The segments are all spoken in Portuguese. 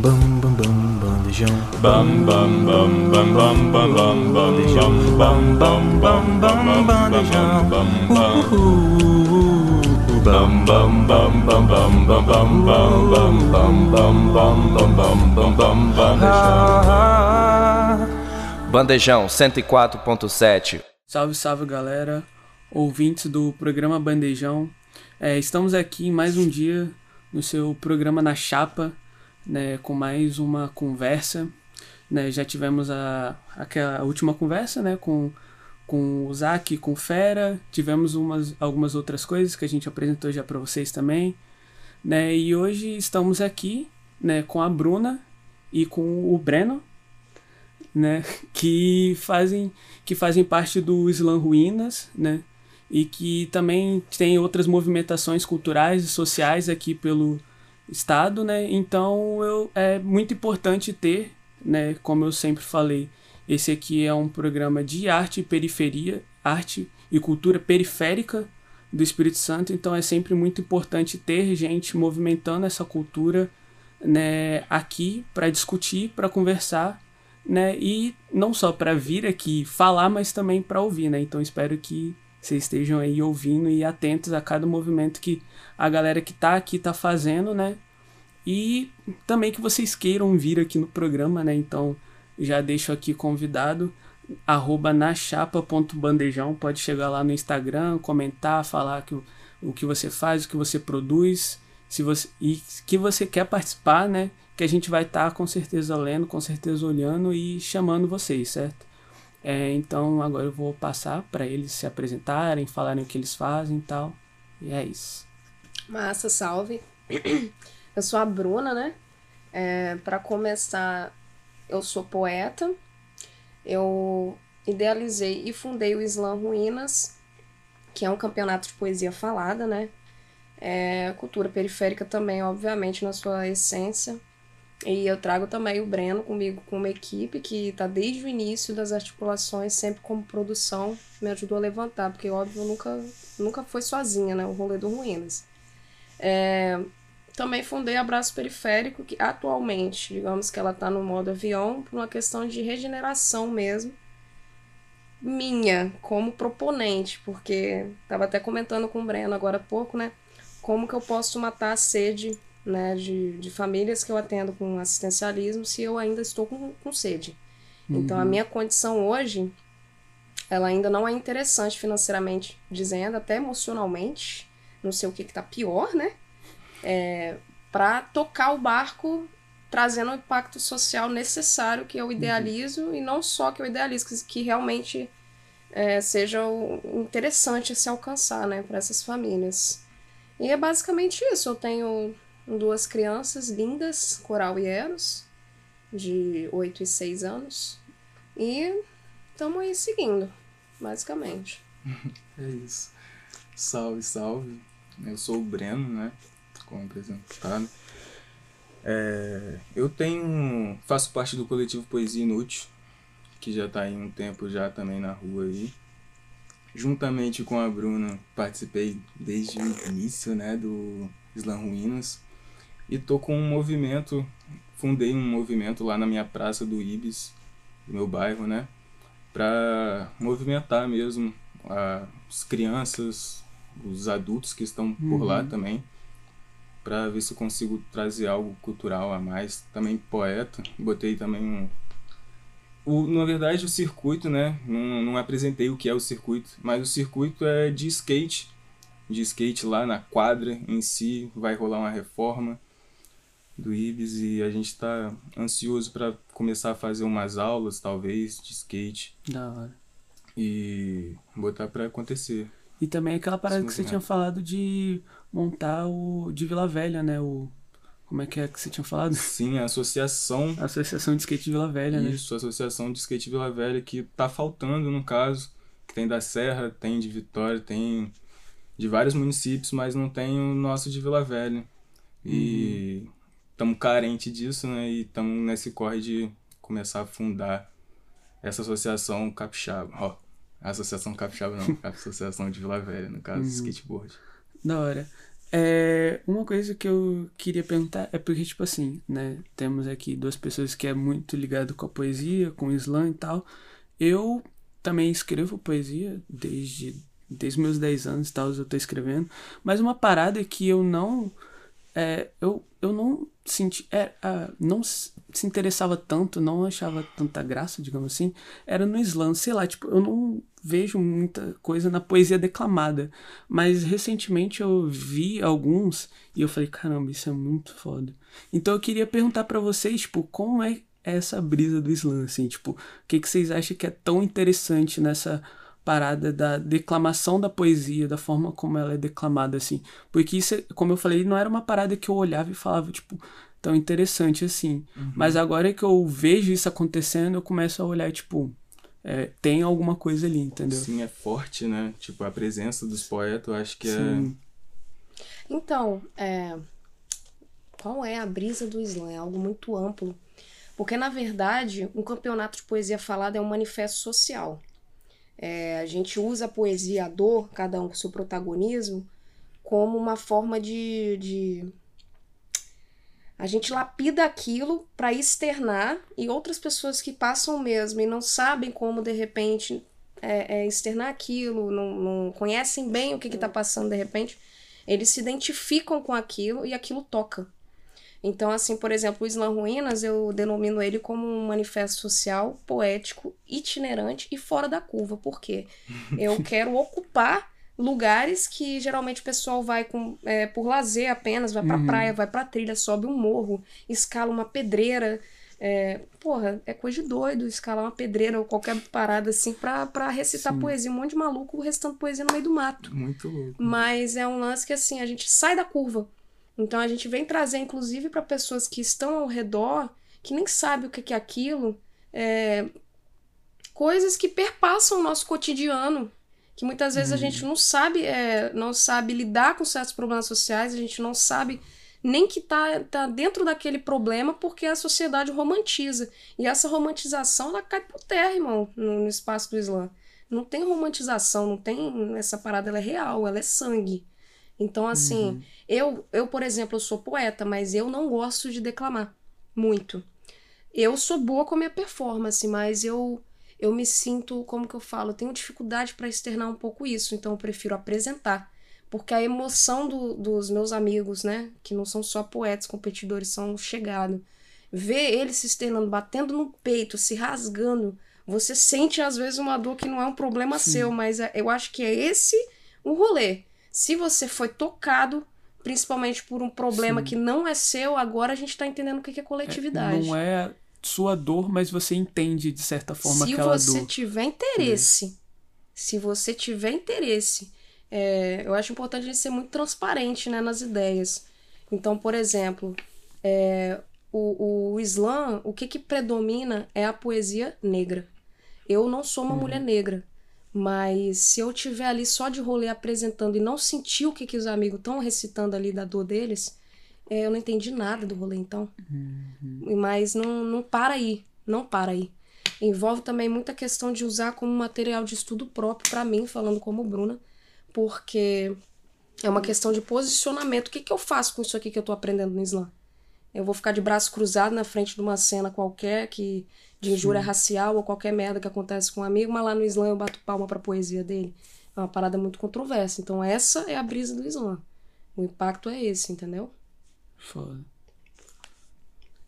Bam bam bam bandejão. Bam bam bam bam bam bam bam bandejão. Bam bam bam bam bandejão. Bam bam bam bam bam bam bam bam bam bam bam bam bam bam bam bandejão. Bandejão 104.7. Salve, salve galera, ouvintes do programa Bandejão. É, estamos aqui mais um dia no seu programa Na Chapa, né, com mais uma conversa. Né, já tivemos a, aquela última conversa né, com, com o Zac, com o Fera, tivemos umas, algumas outras coisas que a gente apresentou já para vocês também. Né, e hoje estamos aqui né, com a Bruna e com o Breno, né, que fazem que fazem parte do Slam Ruínas, né, e que também tem outras movimentações culturais e sociais aqui pelo estado, né? Então eu, é muito importante ter, né, como eu sempre falei, esse aqui é um programa de arte e periferia, arte e cultura periférica do Espírito Santo, então é sempre muito importante ter gente movimentando essa cultura, né, aqui para discutir, para conversar né? E não só para vir aqui falar, mas também para ouvir, né? Então espero que vocês estejam aí ouvindo e atentos a cada movimento que a galera que tá aqui tá fazendo, né? E também que vocês queiram vir aqui no programa, né? Então já deixo aqui convidado arroba nachapa.bandejão, pode chegar lá no Instagram, comentar, falar que, o que você faz, o que você produz, se você e que você quer participar, né? que a gente vai estar tá, com certeza lendo, com certeza olhando e chamando vocês, certo? É, então agora eu vou passar para eles se apresentarem, falarem o que eles fazem e tal. E é isso. Massa, salve. Eu sou a Bruna, né? É, para começar, eu sou poeta. Eu idealizei e fundei o Slam Ruínas, que é um campeonato de poesia falada, né? É, cultura periférica também, obviamente, na sua essência. E eu trago também o Breno comigo com uma equipe que está desde o início das articulações, sempre como produção, me ajudou a levantar, porque óbvio nunca, nunca foi sozinha, né? O rolê do Ruínas. É, também fundei Abraço Periférico, que atualmente, digamos que ela está no modo avião, por uma questão de regeneração mesmo, minha, como proponente, porque estava até comentando com o Breno agora há pouco, né? Como que eu posso matar a sede né, de, de famílias que eu atendo com assistencialismo se eu ainda estou com, com sede. Uhum. Então, a uhum. minha condição hoje, ela ainda não é interessante financeiramente dizendo, até emocionalmente, não sei o que está pior, né? É, para tocar o barco trazendo o impacto social necessário que eu idealizo uhum. e não só que eu idealizo, que, que realmente é, seja interessante se alcançar, né, para essas famílias. E é basicamente isso. Eu tenho duas crianças lindas, Coral e Eros, de 8 e 6 anos. E estamos aí seguindo, basicamente. é isso. Salve, salve. Eu sou o Breno, né? Como apresentado. É, eu tenho. faço parte do coletivo Poesia Inútil, que já está aí um tempo já também na rua aí. Juntamente com a Bruna, participei desde o início né, do Slam Ruínas. E tô com um movimento, fundei um movimento lá na minha praça do Ibis, do meu bairro, né? Para movimentar mesmo as crianças, os adultos que estão por uhum. lá também, para ver se eu consigo trazer algo cultural a mais. Também poeta, botei também um. O, na verdade, o circuito, né? Não, não apresentei o que é o circuito, mas o circuito é de skate. De skate lá na quadra em si, vai rolar uma reforma do Ibis e a gente está ansioso para começar a fazer umas aulas, talvez, de skate. Da hora. E botar para acontecer. E também aquela parada que você tinha falado de montar o de Vila Velha, né? O como é que é que você tinha falado? Sim, a associação. A associação de skate de Vila Velha, né? Isso, a associação de skate de Vila Velha que tá faltando no caso, que tem da Serra, tem de Vitória, tem de vários municípios, mas não tem o nosso de Vila Velha. E uhum estamos carentes disso, né? E estamos nesse corre de começar a fundar essa associação capixaba. Ó, associação capixaba não, associação de Vila Velha, no caso, uhum. skateboard. Da hora. É, uma coisa que eu queria perguntar é porque, tipo assim, né? Temos aqui duas pessoas que é muito ligado com a poesia, com o slam e tal. Eu também escrevo poesia desde, desde meus 10 anos e tal, eu tô escrevendo. Mas uma parada que eu não. É, eu, eu não senti. É, ah, não se interessava tanto, não achava tanta graça, digamos assim, era no slam. Sei lá, tipo, eu não vejo muita coisa na poesia declamada. Mas recentemente eu vi alguns e eu falei, caramba, isso é muito foda. Então eu queria perguntar para vocês, tipo, como é essa brisa do slam, assim, tipo, o que, que vocês acham que é tão interessante nessa parada da declamação da poesia, da forma como ela é declamada, assim. Porque isso, como eu falei, não era uma parada que eu olhava e falava, tipo, tão interessante assim. Uhum. Mas agora que eu vejo isso acontecendo, eu começo a olhar, tipo, é, tem alguma coisa ali, entendeu? Sim, é forte, né? Tipo, a presença dos poetas, eu acho que Sim. é. Então, é... qual é a brisa do slam? É algo muito amplo. Porque, na verdade, um campeonato de poesia falada é um manifesto social. É, a gente usa a poesia, a dor, cada um com seu protagonismo, como uma forma de, de a gente lapida aquilo para externar e outras pessoas que passam mesmo e não sabem como de repente é, é externar aquilo, não, não, conhecem bem o que está passando de repente, eles se identificam com aquilo e aquilo toca. Então, assim, por exemplo, o Islã Ruínas, eu denomino ele como um manifesto social, poético, itinerante e fora da curva. Por quê? Eu quero ocupar lugares que geralmente o pessoal vai com, é, por lazer apenas, vai pra uhum. praia, vai pra trilha, sobe um morro, escala uma pedreira. É, porra, é coisa de doido escalar uma pedreira ou qualquer parada assim pra, pra recitar Sim. poesia. Um monte de maluco restando poesia no meio do mato. Muito louco. Mas é um lance que assim, a gente sai da curva. Então a gente vem trazer, inclusive, para pessoas que estão ao redor, que nem sabem o que é aquilo, é, coisas que perpassam o nosso cotidiano que muitas vezes uhum. a gente não sabe, é, não sabe lidar com certos problemas sociais, a gente não sabe nem que tá, tá dentro daquele problema porque a sociedade romantiza. E essa romantização, ela cai por terra, irmão, no, no espaço do Islã. Não tem romantização, não tem essa parada, ela é real, ela é sangue. Então, assim, uhum. eu, eu, por exemplo, eu sou poeta, mas eu não gosto de declamar muito. Eu sou boa com a minha performance, mas eu eu me sinto, como que eu falo, eu tenho dificuldade para externar um pouco isso, então eu prefiro apresentar. Porque a emoção do, dos meus amigos, né, que não são só poetas, competidores, são chegados, ver eles se externando, batendo no peito, se rasgando, você sente às vezes uma dor que não é um problema Sim. seu, mas é, eu acho que é esse o rolê. Se você foi tocado, principalmente por um problema Sim. que não é seu, agora a gente tá entendendo o que é coletividade. É, não é sua dor, mas você entende de certa forma se aquela dor. Se você tiver interesse, se você tiver interesse, é, eu acho importante a gente ser muito transparente né, nas ideias. Então, por exemplo, é, o, o Islã, o que, que predomina é a poesia negra. Eu não sou uma uhum. mulher negra, mas se eu tiver ali só de rolê apresentando e não sentir o que, que os amigos estão recitando ali da dor deles, é, eu não entendi nada do rolê, então. Uhum. Mas não, não para aí. Não para aí. Envolve também muita questão de usar como material de estudo próprio para mim, falando como Bruna, porque é uma questão de posicionamento. O que, que eu faço com isso aqui que eu tô aprendendo no Islã? Eu vou ficar de braço cruzado na frente de uma cena qualquer que de injúria Sim. racial ou qualquer merda que acontece com um amigo, mas lá no Islã eu bato palma pra poesia dele. É uma parada muito controversa. Então essa é a brisa do Islã. O impacto é esse, entendeu? Foda.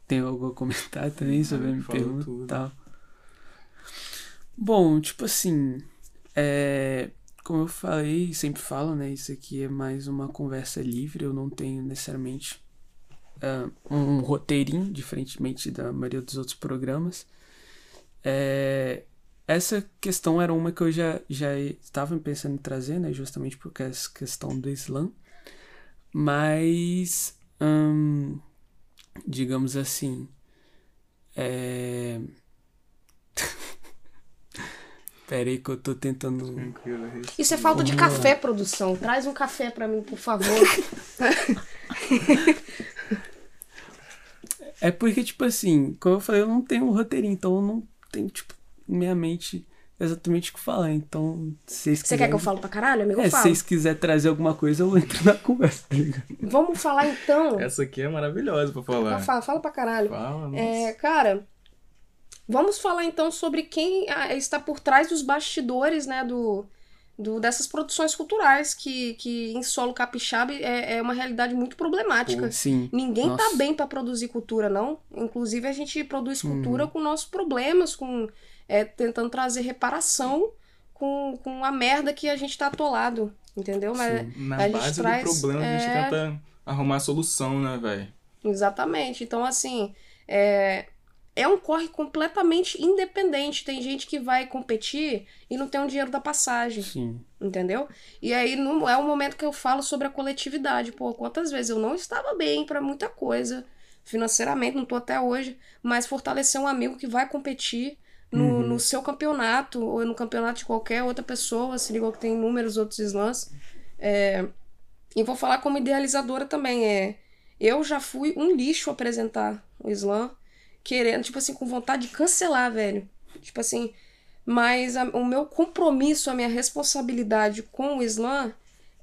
Tem algo a comentar também sobre a minha pergunta tal? Bom, tipo assim, é, como eu falei, sempre falo, né? Isso aqui é mais uma conversa livre, eu não tenho necessariamente uh, um roteirinho, diferentemente da maioria dos outros programas. É, essa questão era uma que eu já, já estava pensando em trazer, né? Justamente porque essa questão do Islã. Mas Hum, digamos assim. É. Pera aí que eu tô tentando. Isso é falta de café, produção. Traz um café para mim, por favor. é porque, tipo assim, como eu falei, eu não tenho um roteirinho, então eu não tenho, tipo, minha mente exatamente o que falar. Então, se vocês Você quer que eu fale pra caralho, amigo? É, se falo. vocês quiserem trazer alguma coisa, eu entro na conversa, tá ligado? Vamos falar então. Essa aqui é maravilhosa pra falar. Fala, fala pra caralho. Fala, nossa. É, cara, vamos falar então sobre quem ah, está por trás dos bastidores, né, do, do- dessas produções culturais que, que em solo capixaba é, é uma realidade muito problemática. Sim. Ninguém tá Nossa. bem pra produzir cultura, não. Inclusive, a gente produz Uhum. cultura com nossos problemas, com é, tentando trazer reparação com, com a merda que a gente tá atolado, entendeu? Mas, Na a gente base traz, do problema, a gente é, tenta arrumar a solução, né, velho? Exatamente. Então, assim, é, é um corre completamente independente. Tem gente que vai competir e não tem o dinheiro da passagem, Sim. entendeu? E aí não é o momento que eu falo sobre a coletividade. Pô, quantas vezes eu não estava bem pra muita coisa, financeiramente, não tô até hoje, mas fortalecer um amigo que vai competir. No, no seu campeonato, ou no campeonato de qualquer outra pessoa, se ligou que tem inúmeros outros slams. É, e vou falar como idealizadora também. É, eu já fui um lixo apresentar o slam, querendo, tipo assim, com vontade de cancelar, velho. Tipo assim, mas a- o meu compromisso, a minha responsabilidade com o slam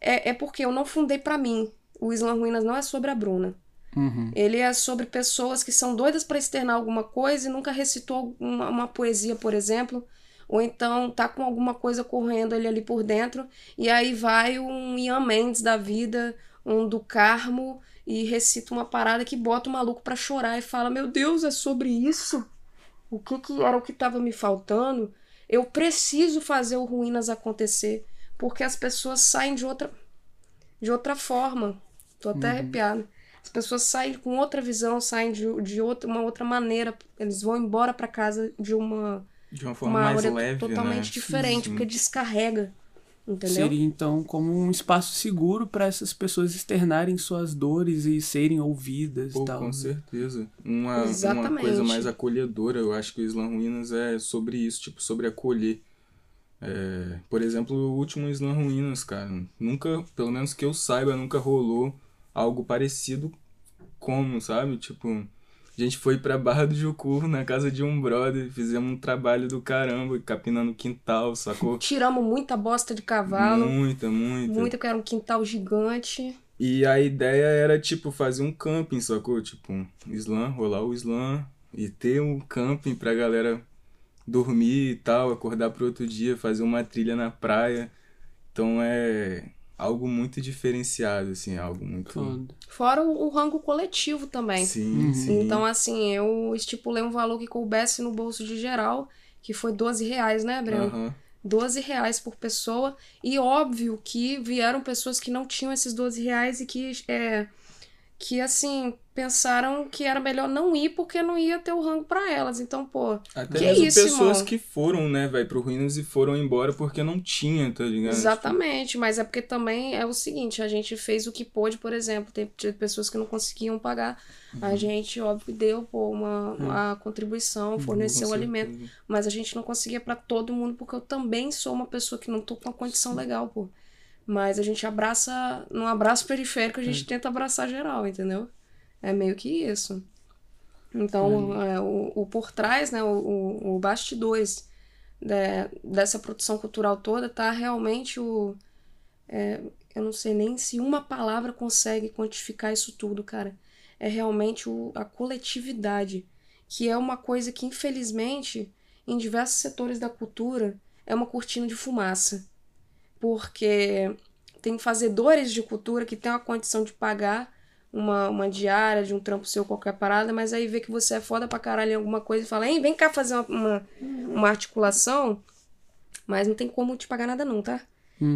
é, é porque eu não fundei pra mim. O Slam Ruínas não é sobre a Bruna. Uhum. Ele é sobre pessoas que são doidas pra externar alguma coisa e nunca recitou uma, uma poesia, por exemplo. Ou então tá com alguma coisa correndo ali, ali por dentro. E aí vai um Ian Mendes da vida, um do Carmo, e recita uma parada que bota o maluco pra chorar e fala: Meu Deus, é sobre isso? O que, que era o que tava me faltando? Eu preciso fazer o Ruínas acontecer. Porque as pessoas saem de outra, de outra forma. Tô até arrepiada. As pessoas saem com outra visão, saem de, de outra, uma outra maneira. Eles vão embora pra casa de uma, De uma forma uma mais leve, totalmente né? diferente, Sim. porque descarrega. Entendeu? Seria então como um espaço seguro para essas pessoas externarem suas dores e serem ouvidas Pô, e tal. com né? certeza. Uma, uma coisa mais acolhedora, eu acho que o Slam Ruínas é sobre isso, tipo, sobre acolher. É, por exemplo, o último Slam Ruínas, cara, nunca, pelo menos que eu saiba, nunca rolou algo parecido como, sabe? Tipo, a gente foi pra Barra do Jucu, na casa de um brother, fizemos um trabalho do caramba, capinando quintal, sacou? Tiramos muita bosta de cavalo. Muita, muita. Muita, porque era um quintal gigante. E a ideia era, tipo, fazer um camping, sacou? Tipo, um slam, rolar o slam e ter um camping pra galera dormir e tal, acordar pro outro dia, fazer uma trilha na praia. Então é algo muito diferenciado, assim, algo muito... Foda. Fora o, o rango coletivo também. Sim, sim. Então, assim, eu estipulei um valor que coubesse no bolso de geral, que foi 12 reais, né, Breno? Aham. 12 reais por pessoa. E óbvio que vieram pessoas que não tinham esses 12 reais e que, é, que assim, pensaram que era melhor não ir porque não ia ter o rango pra elas. Então, pô, Até Que mesmo isso, pessoas irmão? que foram, né, vai pro Ruínas e foram embora porque não tinha, tá ligado? exatamente. Mas é porque também é o seguinte: a gente fez o que pôde, por exemplo. Teve pessoas que não conseguiam pagar. A Uhum. gente, óbvio, deu pô, uma, uma contribuição, forneceu o alimento. Mas a gente não conseguia pra todo mundo, porque eu também sou uma pessoa que não tô com uma condição legal, pô. Mas a gente abraça, num abraço periférico, a gente tenta abraçar geral, entendeu? É meio que isso. Então, é, o, o por trás, né, o, o, o bastidores de- dessa produção cultural toda, tá realmente o. é, eu não sei nem se uma palavra consegue quantificar isso tudo, cara. É realmente o, a coletividade, que é uma coisa que, infelizmente, em diversos setores da cultura, é uma cortina de fumaça. Porque tem fazedores de cultura que têm uma condição de pagar uma, uma diária de um trampo seu, qualquer parada, mas aí vê que você é foda pra caralho em alguma coisa e fala, hein, vem cá fazer uma, uma, uma articulação, mas não tem como te pagar nada não, tá?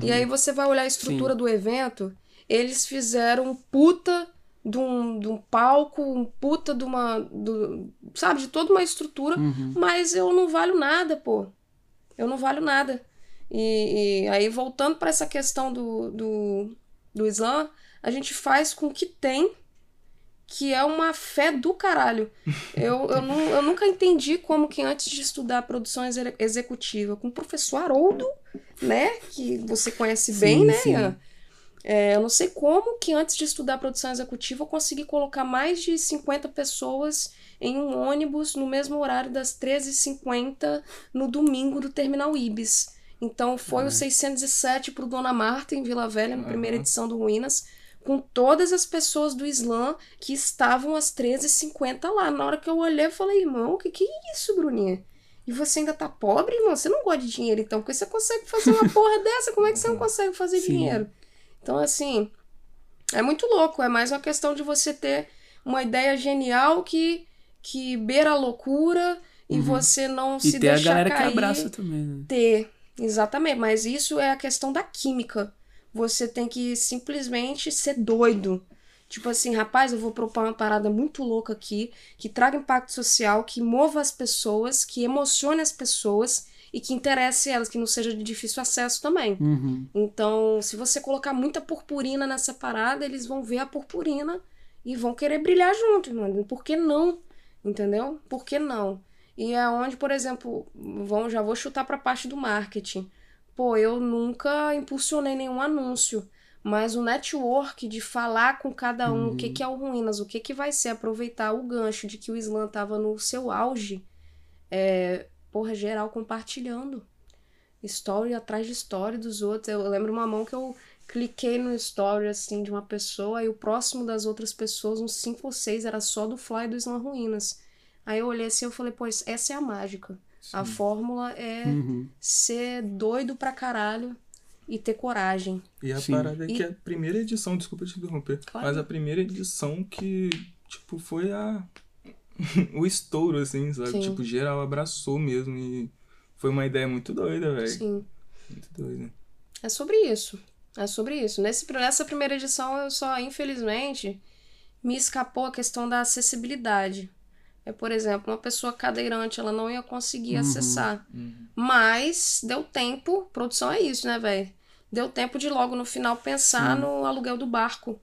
E aí você vai olhar a estrutura do evento, eles fizeram um puta de um, de um palco, um puta de uma. Do, sabe, de toda uma estrutura, mas eu não valho nada, pô. Eu não valho nada. E, e aí, voltando para essa questão do, do, do Islã, a gente faz com o que tem, que é uma fé do caralho. Eu, eu, nu- eu nunca entendi como que antes de estudar produção exe- executiva com o professor Haroldo, né, que você conhece bem, Sim, né, sim. Ian? É, eu não sei como que antes de estudar produção executiva eu consegui colocar mais de 50 pessoas em um ônibus no mesmo horário das 13h50 no domingo do Terminal Ibis. Então foi o 607 pro Dona Marta em Vila Velha, na primeira Aham. edição do Ruínas, com todas as pessoas do Islã que estavam às 13h50 lá. Na hora que eu olhei, eu falei, irmão, o que, que é isso, Bruninha? E você ainda tá pobre, irmão? Você não gosta de dinheiro, então? Porque você consegue fazer uma porra dessa, como é que você não consegue fazer Sim. dinheiro? Então, assim, é muito louco. É mais uma questão de você ter uma ideia genial que, que beira a loucura e Uhum. você não E se tem a deixar galera cair. que abraça também, né? Ter, exatamente. Mas isso é a questão da química. Você tem que simplesmente ser doido. Tipo assim, rapaz, eu vou propor uma parada muito louca aqui, que traga impacto social, que mova as pessoas, que emocione as pessoas e que interesse elas, que não seja de difícil acesso também. Uhum. Então, se você colocar muita purpurina nessa parada, eles vão ver a purpurina e vão querer brilhar junto, mano. Por que não? Entendeu? Por que não? E é onde, por exemplo, vão, já vou chutar pra parte do marketing. Pô, eu nunca impulsionei nenhum anúncio, mas o network de falar com cada um o que, que é o Ruínas, o que, que vai ser, aproveitar o gancho de que o Slam tava no seu auge, é, porra, geral compartilhando story atrás de story dos outros. Eu lembro uma mão que eu cliquei no story assim de uma pessoa e o próximo das outras pessoas, uns cinco ou seis, era só do Fly do Slam Ruínas. Aí eu olhei assim e falei, pois essa é a mágica. A fórmula é Uhum. ser doido pra caralho e ter coragem. E a Sim. parada é E- que a primeira edição, desculpa te interromper, Claro. mas a primeira edição que, tipo, foi a. o estouro, assim, sabe? Sim. Tipo, geral abraçou mesmo e foi uma ideia muito doida, velho. Sim. Muito doida. É sobre isso. É sobre isso. Nesse, nessa primeira edição, eu só, infelizmente, me escapou a questão da acessibilidade. É, por exemplo, uma pessoa cadeirante, ela não ia conseguir acessar. Mas deu tempo, produção é isso, né, velho? Deu tempo de logo no final pensar no aluguel do barco.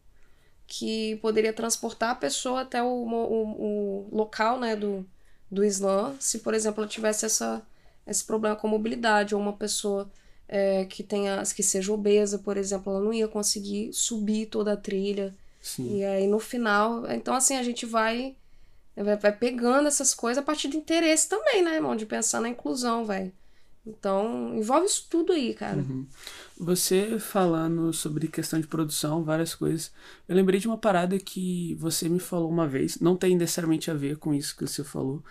Que poderia transportar a pessoa até o, o, o local, né, do, do Islã, se, por exemplo, ela tivesse essa, esse problema com mobilidade, ou uma pessoa é, que tenha que seja obesa, por exemplo, ela não ia conseguir subir toda a trilha. Sim. E aí no final, então assim, a gente vai vai, vai pegando essas coisas a partir do interesse também, né, irmão? De pensar na inclusão, velho. Então, envolve isso tudo aí, cara. Você falando sobre questão de produção, várias coisas. Eu lembrei de uma parada que você me falou uma vez. Não tem necessariamente a ver com isso que você falou.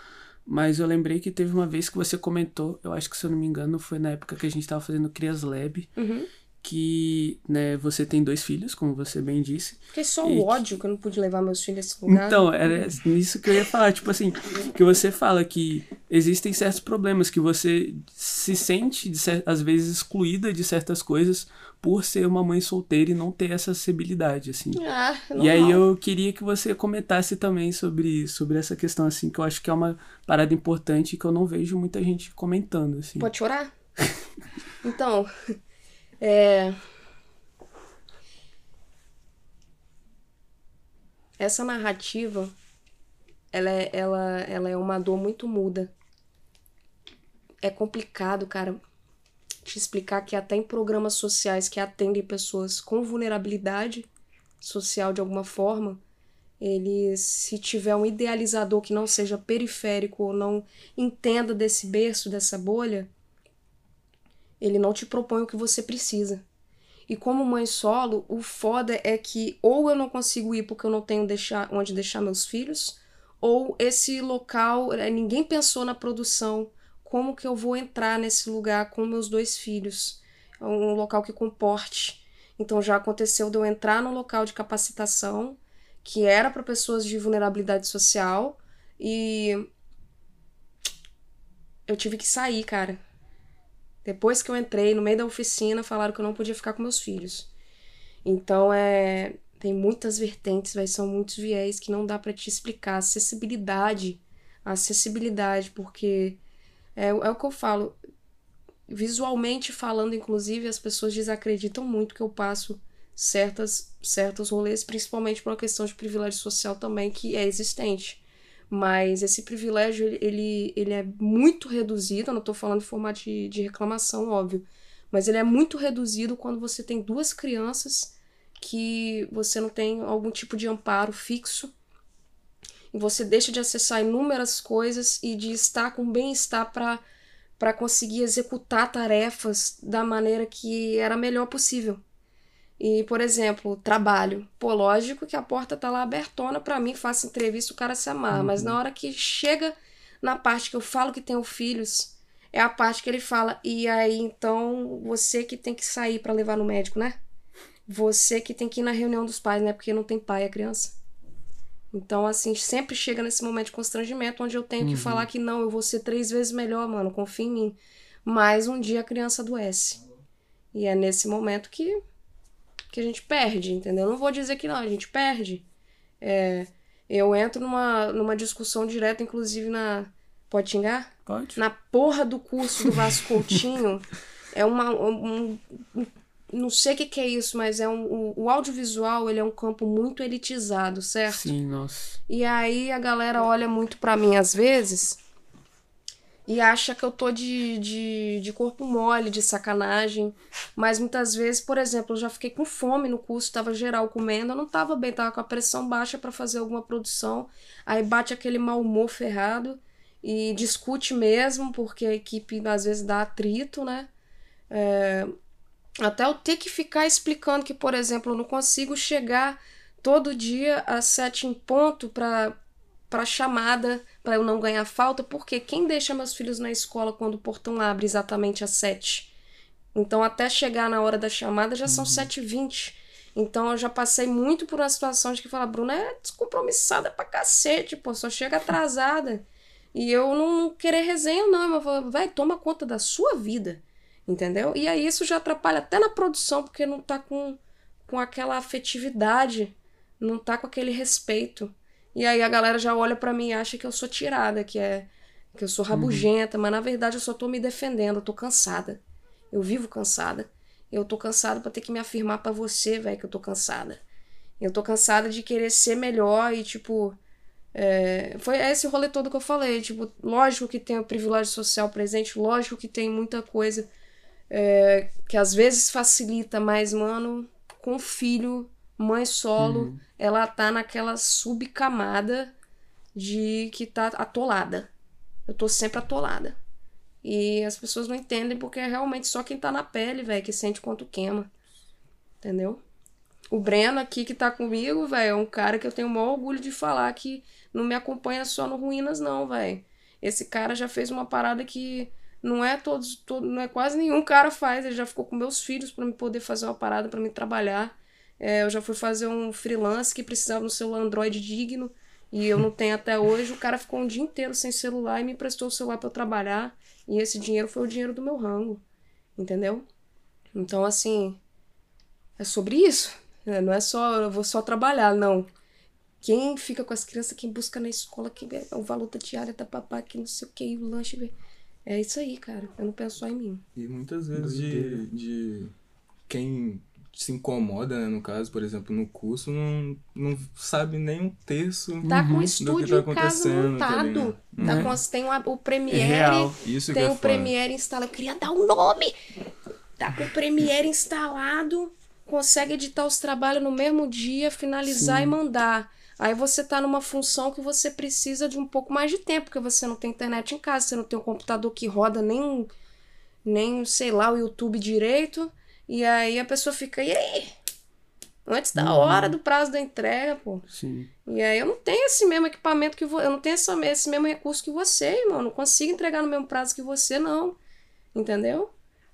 Mas eu lembrei que teve uma vez que você comentou, eu acho que se eu não me engano, foi na época que a gente tava fazendo Crias Lab, Uhum. Que né, você tem dois filhos, como você bem disse. Porque só o que- ódio que eu não pude levar meus filhos a esse lugar. Então, era nisso que eu ia falar, tipo assim, que você fala que existem certos problemas, que você se sente, às vezes, excluída de certas coisas por ser uma mãe solteira e não ter essa acessibilidade, assim. Ah, E aí eu queria que você comentasse também sobre, sobre essa questão, assim, que eu acho que é uma parada importante que eu não vejo muita gente comentando, assim. Pode chorar? então, é... Essa narrativa, ela é, ela, ela é uma dor muito muda. É complicado, cara, te explicar que até em programas sociais que atendem pessoas com vulnerabilidade social de alguma forma, ele, se tiver um idealizador que não seja periférico ou não entenda desse berço, dessa bolha, ele não te propõe o que você precisa. E como mãe solo, o foda é que ou eu não consigo ir porque eu não tenho deixar, onde deixar meus filhos, ou esse local, eh, ninguém pensou na produção, como que eu vou entrar nesse lugar com meus dois filhos? É um local que comporte. Então já aconteceu de eu entrar num local de capacitação que era para pessoas de vulnerabilidade social e eu tive que sair, cara. Depois que eu entrei no meio da oficina, falaram que eu não podia ficar com meus filhos. Então é tem muitas vertentes, são muitos viés que não dá para te explicar. Acessibilidade, acessibilidade, porque é, é o que eu falo. Visualmente falando, inclusive, as pessoas desacreditam muito que eu passo certas certos rolês, principalmente por uma questão de privilégio social também que é existente. Mas esse privilégio, ele- ele, é muito reduzido, eu não tô falando em formato de, de reclamação, óbvio, mas ele é muito reduzido quando você tem duas crianças que você não tem algum tipo de amparo fixo e você deixa de acessar inúmeras coisas e de estar com bem-estar para para conseguir executar tarefas da maneira que era melhor possível. E, por exemplo, trabalho. Pô, lógico que a porta tá lá abertona para mim, faço entrevista, o cara se amarra. Uhum. Mas na hora que chega na parte que eu falo que tenho filhos, é a parte que ele fala, e aí então você que tem que sair para levar no médico, né? Você que tem que ir na reunião dos pais, né? Porque não tem pai a criança. Então, assim, sempre chega nesse momento de constrangimento onde eu tenho uhum. que falar que não, eu vou ser três vezes melhor, mano, confia em mim. Mas um dia a criança adoece. E é nesse momento que, que a gente perde, entendeu? Eu não vou dizer que não, a gente perde. É, eu entro numa, numa discussão direta, inclusive na. Pode xingar? Pode. Na porra do curso do Vasco Coutinho. é uma, um, um não sei o que, que, é isso, mas é um, um, o audiovisual ele é um campo muito elitizado, certo? Sim, nossa. E aí a galera olha muito para mim às vezes e acha que eu tô de, de, de corpo mole, de sacanagem. Mas muitas vezes, por exemplo, eu já fiquei com fome no curso, tava geral comendo, eu não tava bem, tava com a pressão baixa para fazer alguma produção. Aí bate aquele mau humor ferrado e discute mesmo, porque a equipe às vezes dá atrito, né? É, até eu ter que ficar explicando que, por exemplo, eu não consigo chegar todo dia às sete em ponto para chamada, para eu não ganhar falta, porque quem deixa meus filhos na escola quando o portão abre exatamente às sete? Então, até chegar na hora da chamada já são uhum. sete e vinte. Então, eu já passei muito por uma situação de que fala, Bruna é descompromissada pra cacete, pô, só chega atrasada. E eu não querer resenha, não. Eu falo, vai, toma conta da sua vida. Entendeu? E aí isso já atrapalha até na produção, porque não tá com, com aquela afetividade, não tá com aquele respeito. E aí a galera já olha para mim e acha que eu sou tirada, que é que eu sou uhum. rabugenta, uhum. mas na verdade eu só tô me defendendo, eu tô cansada. Eu vivo cansada. Eu tô cansada para ter que me afirmar para você, velho, que eu tô cansada. Eu tô cansada de querer ser melhor e, tipo. É, foi esse rolê todo que eu falei. Tipo, lógico que tem o privilégio social presente, lógico que tem muita coisa é, que às vezes facilita, mas, mano, com filho, mãe solo, uhum. ela tá naquela subcamada de que tá atolada. Eu tô sempre atolada. E as pessoas não entendem porque é realmente só quem tá na pele, velho, que sente quanto queima. Entendeu? O Breno aqui que tá comigo, velho, é um cara que eu tenho o maior orgulho de falar que não me acompanha só no Ruínas, não, velho. Esse cara já fez uma parada que não é todos, todo, não é quase nenhum cara faz. Ele já ficou com meus filhos para me poder fazer uma parada para me trabalhar. É, eu já fui fazer um freelance que precisava no celular Android digno e eu não tenho até hoje. O cara ficou um dia inteiro sem celular e me emprestou o celular para eu trabalhar. E esse dinheiro foi o dinheiro do meu rango, entendeu? Então assim, é sobre isso. É, não é só eu vou só trabalhar, não. Quem fica com as crianças, quem busca na escola, que é o valor da diária da papá, que não sei o que, o lanche. É isso aí, cara. Eu não penso só em mim. E muitas vezes de, de quem se incomoda, né, no caso, por exemplo, no curso, não, não sabe nem um terço tá com o estúdio tá em casa montado. Tá, tá com, tem o, o Premiere, é Isso tem é o Premiere instalado. Eu queria dar um nome! Tá com o Premiere instalado, consegue editar os trabalhos no mesmo dia, finalizar Sim. e mandar. Aí você tá numa função que você precisa de um pouco mais de tempo, porque você não tem internet em casa, você não tem um computador que roda nem, nem sei lá, o YouTube direito. E aí a pessoa fica, e aí? Antes da uhum. hora do prazo da entrega, pô. Sim. E aí eu não tenho esse mesmo equipamento que você. Eu não tenho essa, esse mesmo recurso que você, irmão. Eu não consigo entregar no mesmo prazo que você, não. Entendeu?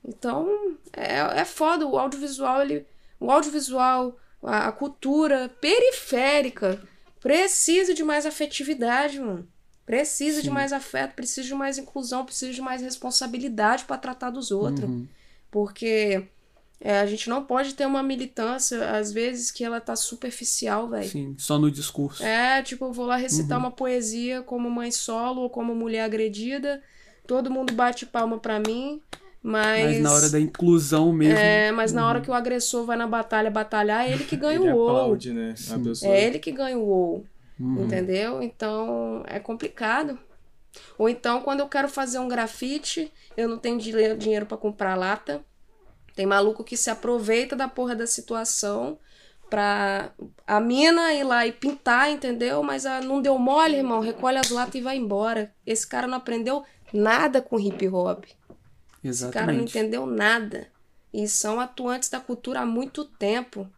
Então, é, é foda. O audiovisual, ele. O audiovisual, a, a cultura periférica Precisa de mais afetividade, mano. Precisa Sim. de mais afeto, precisa de mais inclusão, precisa de mais responsabilidade para tratar dos outros. Uhum. Porque é, a gente não pode ter uma militância, às vezes, que ela tá superficial, velho. Sim, só no discurso. É, tipo, eu vou lá recitar uhum. uma poesia como mãe solo ou como mulher agredida, todo mundo bate palma pra mim, mas, mas, na hora da inclusão mesmo. É, mas uhum. na hora uhum. que o agressor vai na batalha batalhar, é ele que ganha ele o WoW. Aplaude, né? É ele que ganha o WoW. Uhum. Entendeu? Então é complicado. Ou então, quando eu quero fazer um grafite, eu não tenho dinheiro para comprar lata. Tem maluco que se aproveita da porra da situação pra a mina ir lá e pintar, entendeu? Mas ah, não deu mole, irmão. Recolhe as latas e vai embora. Esse cara não aprendeu nada com hip hop. Esse cara não Exatamente. entendeu nada. E são atuantes da cultura há muito tempo.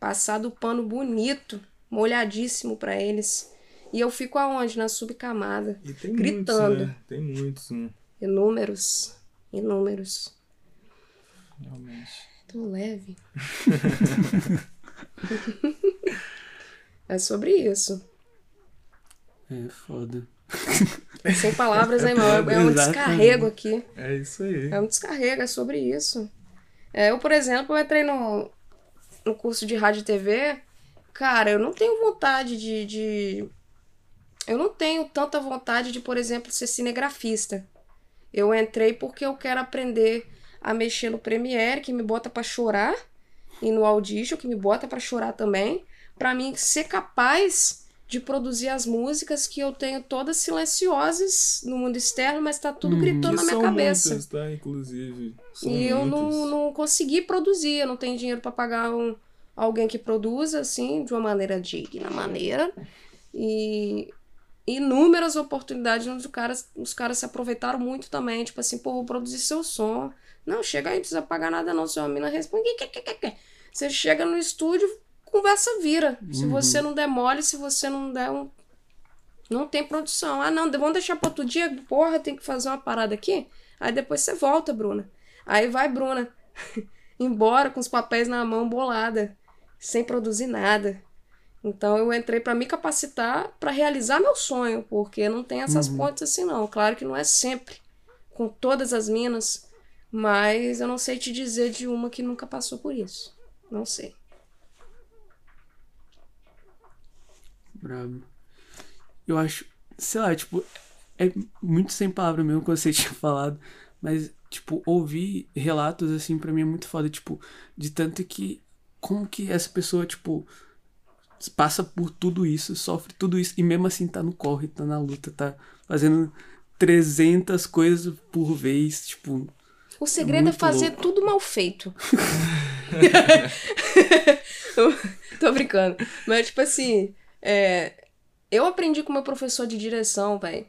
Passado o pano bonito, molhadíssimo pra eles. E eu fico aonde? Na subcamada. E tem Gritando. muitos, né? Tem muitos, né? Inúmeros. Inúmeros. Realmente. Tão leve. é sobre isso. É foda. Sem palavras, né, irmão? É um descarrego aqui. É isso aí. É um descarrego, é sobre isso. É, eu, por exemplo, eu entrei no, no curso de rádio e TV. Cara, eu não tenho vontade de, de. Eu não tenho tanta vontade de, por exemplo, ser cinegrafista. Eu entrei porque eu quero aprender a mexer no Premiere, que me bota pra chorar, e no Audition, que me bota pra chorar também, pra mim ser capaz de produzir as músicas que eu tenho todas silenciosas no mundo externo, mas tá tudo gritando na Que minha cabeça. muitas, tá? Inclusive. São E eu não, não consegui produzir, eu não tenho dinheiro pra pagar um, alguém que produza, assim, de uma maneira digna, maneira. E inúmeras oportunidades onde os caras, os caras se aproveitaram muito também, tipo assim, pô, vou produzir seu som. Não, chega aí, não precisa pagar nada não, se uma mina responde, você chega no estúdio, conversa vira. Se você não der mole, se você não der um... Não tem produção. Ah, não, vamos deixar pra outro dia? Porra, tem que fazer uma parada aqui? Aí depois você volta, Bruna. Aí vai, Bruna, embora com os papéis na mão, bolada, sem produzir nada. Então eu entrei pra me capacitar pra realizar meu sonho, porque não tem essas pontes assim não. Claro que não é sempre com todas as minas, mas eu não sei te dizer de uma que nunca passou por isso. Não sei. Brabo. Eu acho, sei lá, tipo, é muito sem palavra mesmo que você tinha falado, mas, tipo, ouvir relatos assim pra mim é muito foda, tipo, de tanto que, como que essa pessoa, tipo, passa por tudo isso, sofre tudo isso, e mesmo assim tá no corre, tá na luta, tá fazendo 300 coisas por vez, tipo, O segredo é, fazer louco. tudo mal feito. Tô brincando. Mas, tipo assim, é, eu aprendi com meu professor de direção, velho,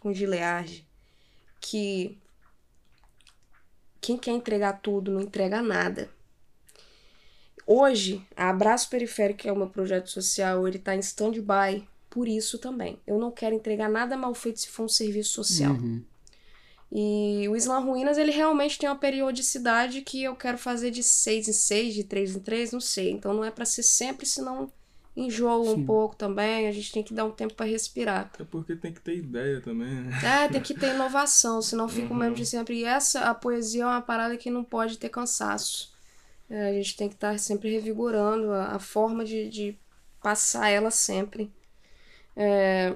com o Gilead, que quem quer entregar tudo não entrega nada. Hoje, a Abraço Periférico, que é o meu projeto social, ele tá em stand-by por isso também. Eu não quero entregar nada mal feito se for um serviço social. uhum. E o Islam Ruínas, ele realmente tem uma periodicidade que eu quero fazer de seis em seis, de três em três, não sei. Então não é pra ser sempre, senão enjoa um pouco também. A gente tem que dar um tempo pra respirar. É porque tem que ter ideia também, né? É, tem que ter inovação, senão fica o mesmo de sempre. E essa, a poesia é uma parada que não pode ter cansaço. É, a gente tem que estar sempre revigorando a, a forma de, de passar ela sempre. É,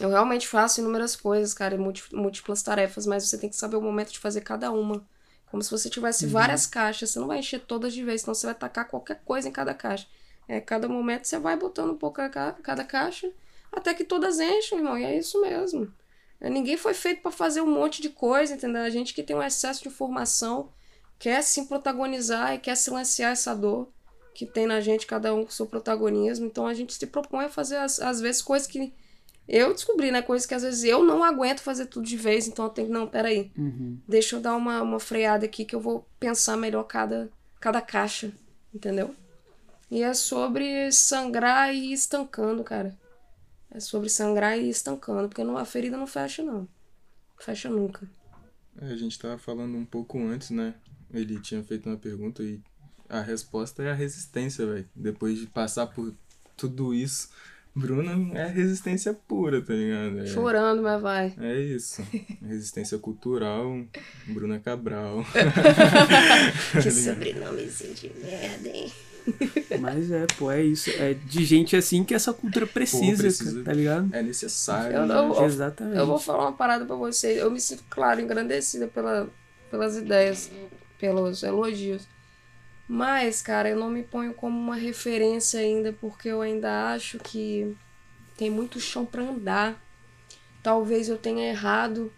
eu realmente faço inúmeras coisas, cara, múlti- múltiplas tarefas, mas você tem que saber o momento de fazer cada uma. Como se você tivesse várias caixas, você não vai encher todas de vez, senão você vai tacar qualquer coisa em cada caixa. É, cada momento você vai botando um pouco a ca- cada caixa, até que todas enchem, irmão, e é isso mesmo. É, Ninguém foi feito pra fazer um monte de coisa, entendeu? A gente que tem um excesso de informação quer sim protagonizar e quer silenciar essa dor que tem na gente, cada um com seu protagonismo. Então a gente se propõe a fazer, às vezes, coisas que eu descobri, né? Coisas que às vezes eu não aguento fazer tudo de vez, então eu tenho que, não, peraí, Uhum. deixa eu dar uma, uma freada aqui que eu vou pensar melhor cada, cada caixa, entendeu? E é sobre sangrar e ir estancando, cara. É sobre sangrar e ir estancando, porque não, a ferida não fecha, não. Fecha nunca. É, a gente tava falando um pouco antes, né? Ele tinha feito uma pergunta e a resposta é a resistência, velho. Depois de passar por tudo isso, Bruna é resistência pura, tá ligado? É, Chorando, mas vai. é isso. Resistência cultural, Bruna Cabral. Que sobrenomezinho de merda, hein? Mas é, pô, é isso. É de gente assim que essa cultura precisa, precisa. cara, tá ligado? É necessário. Eu né? Exatamente. Eu vou falar uma parada pra vocês. Eu me sinto, claro, engrandecida pela, pelas ideias, pelos elogios. Mas, cara, eu não me ponho como uma referência ainda, porque eu ainda acho que tem muito chão pra andar. Talvez eu tenha errado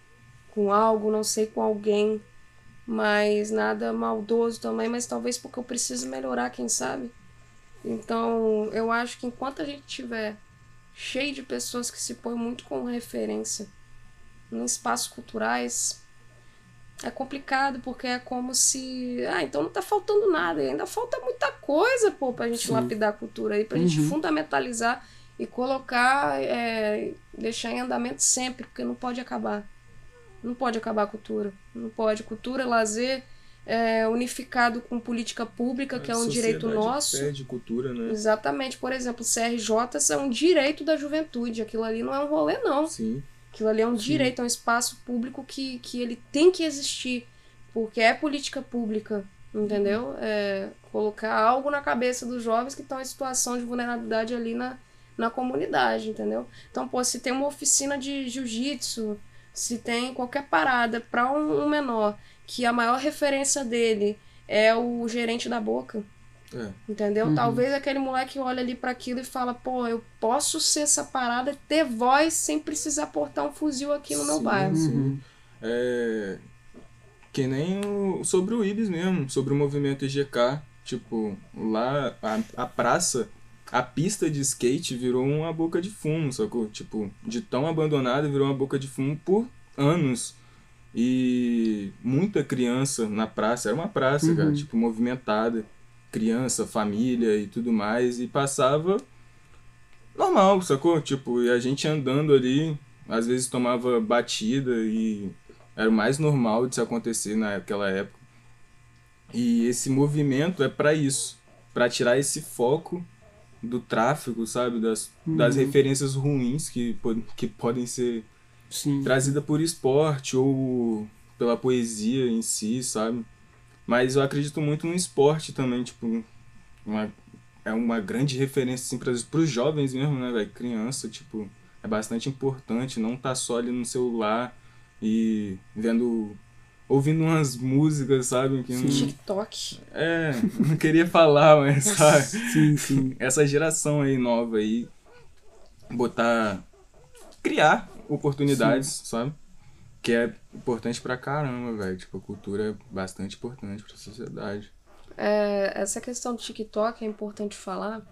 com algo, não sei com alguém, mas nada maldoso também, mas talvez porque eu preciso melhorar, quem sabe? Então, eu acho que enquanto a gente tiver cheio de pessoas que se põem muito como referência em espaços culturais, é complicado, porque é como se. Ah, então não tá faltando nada. E ainda falta muita coisa, pô, pra gente Sim. lapidar a cultura aí, pra gente Uhum. fundamentalizar e colocar, é, deixar em andamento sempre, porque não pode acabar. Não pode acabar a cultura. Não pode. Cultura, lazer, é, unificado com política pública, que é um direito nosso. Perde cultura, né? Exatamente. Por exemplo, o CRJ é um direito da juventude. Aquilo ali não é um rolê, não. Sim. Aquilo ali é um direito, é um espaço público que, que ele tem que existir. Porque é política pública, entendeu? É colocar algo na cabeça dos jovens que estão em situação de vulnerabilidade ali na, na comunidade, entendeu? Então, pô, se tem uma oficina de jiu-jitsu, se tem qualquer parada para um, um menor que a maior referência dele é o gerente da boca, É. Entendeu? Uhum. Talvez aquele moleque olha ali para aquilo e fala, pô, eu posso ser essa parada, e ter voz sem precisar portar um fuzil aqui no meu Sim, bairro. sim. Uhum. É. Que nem o, sobre o Ibis mesmo, sobre o movimento EGK. Tipo, lá a, a praça, a pista de skate virou uma boca de fumo, sacou? Tipo, de tão abandonada virou uma boca de fumo por anos. E muita criança na praça, era uma praça, Uhum. cara, tipo, movimentada. Criança, família e tudo mais. E passava normal, sacou? Tipo, e a gente andando ali, às vezes tomava batida e era o mais normal de se acontecer naquela época. E esse movimento é pra isso, Pra tirar esse foco do tráfico, sabe, das, das Uhum. referências ruins que, que podem ser Sim. trazida por esporte ou pela poesia em si, sabe? Mas eu acredito muito no esporte também, tipo, uma, é uma grande referência assim, para os jovens mesmo, né, velho? Criança, tipo, é bastante importante não tá só ali no celular e vendo ouvindo umas músicas, sabe? Que não, TikTok. é, não queria falar, mas sabe? Sim, sim. essa geração aí nova aí botar criar oportunidades, sabe? Que é importante pra caramba, velho. Tipo, a cultura é bastante importante pra sociedade. É, essa questão do TikTok é importante falar.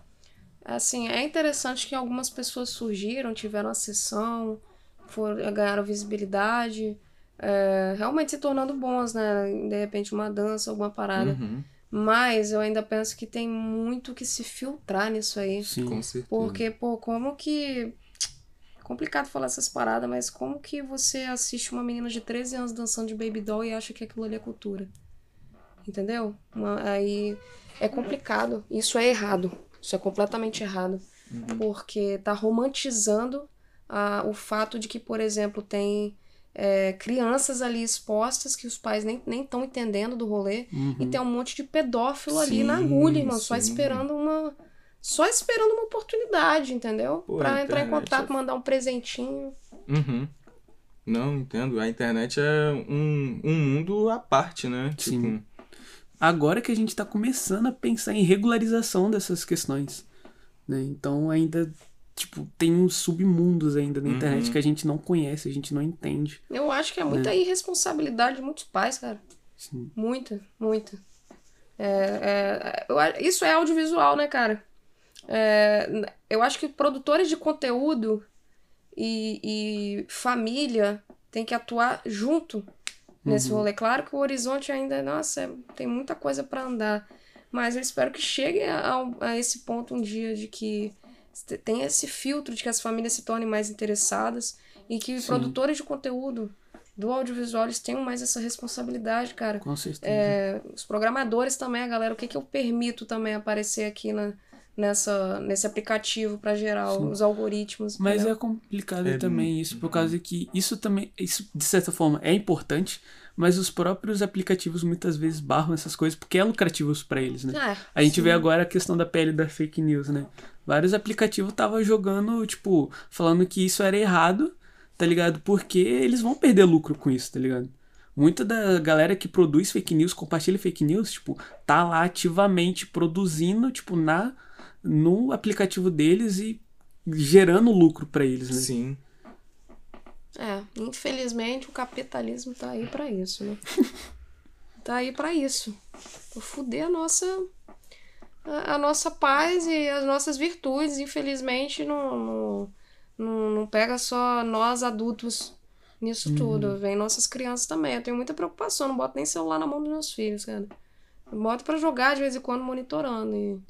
Assim, é interessante que algumas pessoas surgiram, tiveram acessão, foram, ganharam visibilidade, é, realmente se tornando bons, né? De repente uma dança, alguma parada. Uhum, Mas eu ainda penso que tem muito que se filtrar nisso aí. Sim. com certeza. Porque, pô, como que. Complicado falar essas paradas, mas como que você assiste uma menina de 13 anos dançando de baby doll e acha que aquilo ali é cultura? Entendeu? Uma- aí é complicado. Isso é errado. Isso é completamente errado. Porque tá romantizando a, o fato de que, por exemplo, tem é, crianças ali expostas que os pais nem estão entendendo do rolê. Uhum. E tem um monte de pedófilo ali na Sim, agulha, irmão. Só sim. esperando uma. Só esperando uma oportunidade, entendeu? Pô, pra entrar em contato, é- mandar um presentinho. Uhum. Não, entendo. A internet é um, um mundo à parte, né? Tipo, Sim. Agora que a gente tá começando a pensar em regularização dessas questões. Né? Então ainda, tipo, tem uns submundos ainda na internet Uhum. que a gente não conhece, a gente não entende. Eu acho que é muita irresponsabilidade de muitos pais, cara. Sim. Muita, muita. É, é, eu a- isso é audiovisual, né, cara? É, eu acho que produtores de conteúdo e, e família tem que atuar junto nesse rolê. Claro que o horizonte ainda, nossa, é- tem muita coisa pra andar. Mas eu espero que chegue a, a esse ponto um dia de que te- tem esse filtro de que as famílias se tornem mais interessadas e que Sim. produtores de conteúdo do audiovisual eles tenham mais essa responsabilidade, cara. Com certeza. É, os programadores também, a galera, o que, que eu permito também aparecer aqui na, nessa, nesse aplicativo pra gerar Sim. os algoritmos. Mas entendeu? é complicado É, também isso, por causa que isso também, isso de certa forma é importante, mas os próprios aplicativos muitas vezes barram essas coisas porque é lucrativo pra eles, né? É, A gente sim. vê agora a questão da pele da fake news, né? Vários aplicativos estavam jogando, tipo, falando que isso era errado, tá ligado? Porque eles vão perder lucro com isso, tá ligado? Muita da galera que produz fake news, compartilha fake news, tipo, tá lá ativamente produzindo, tipo, na no aplicativo deles e gerando lucro pra eles, né? sim. É, infelizmente o capitalismo tá aí pra isso, né? tá aí pra isso. Pra fuder a nossa a, a nossa paz e as nossas virtudes. Infelizmente, não, não, não, não pega só nós adultos nisso tudo. Vem nossas crianças também. Eu tenho muita preocupação, não boto nem celular na mão dos meus filhos, cara. Eu boto pra jogar de vez em quando monitorando. E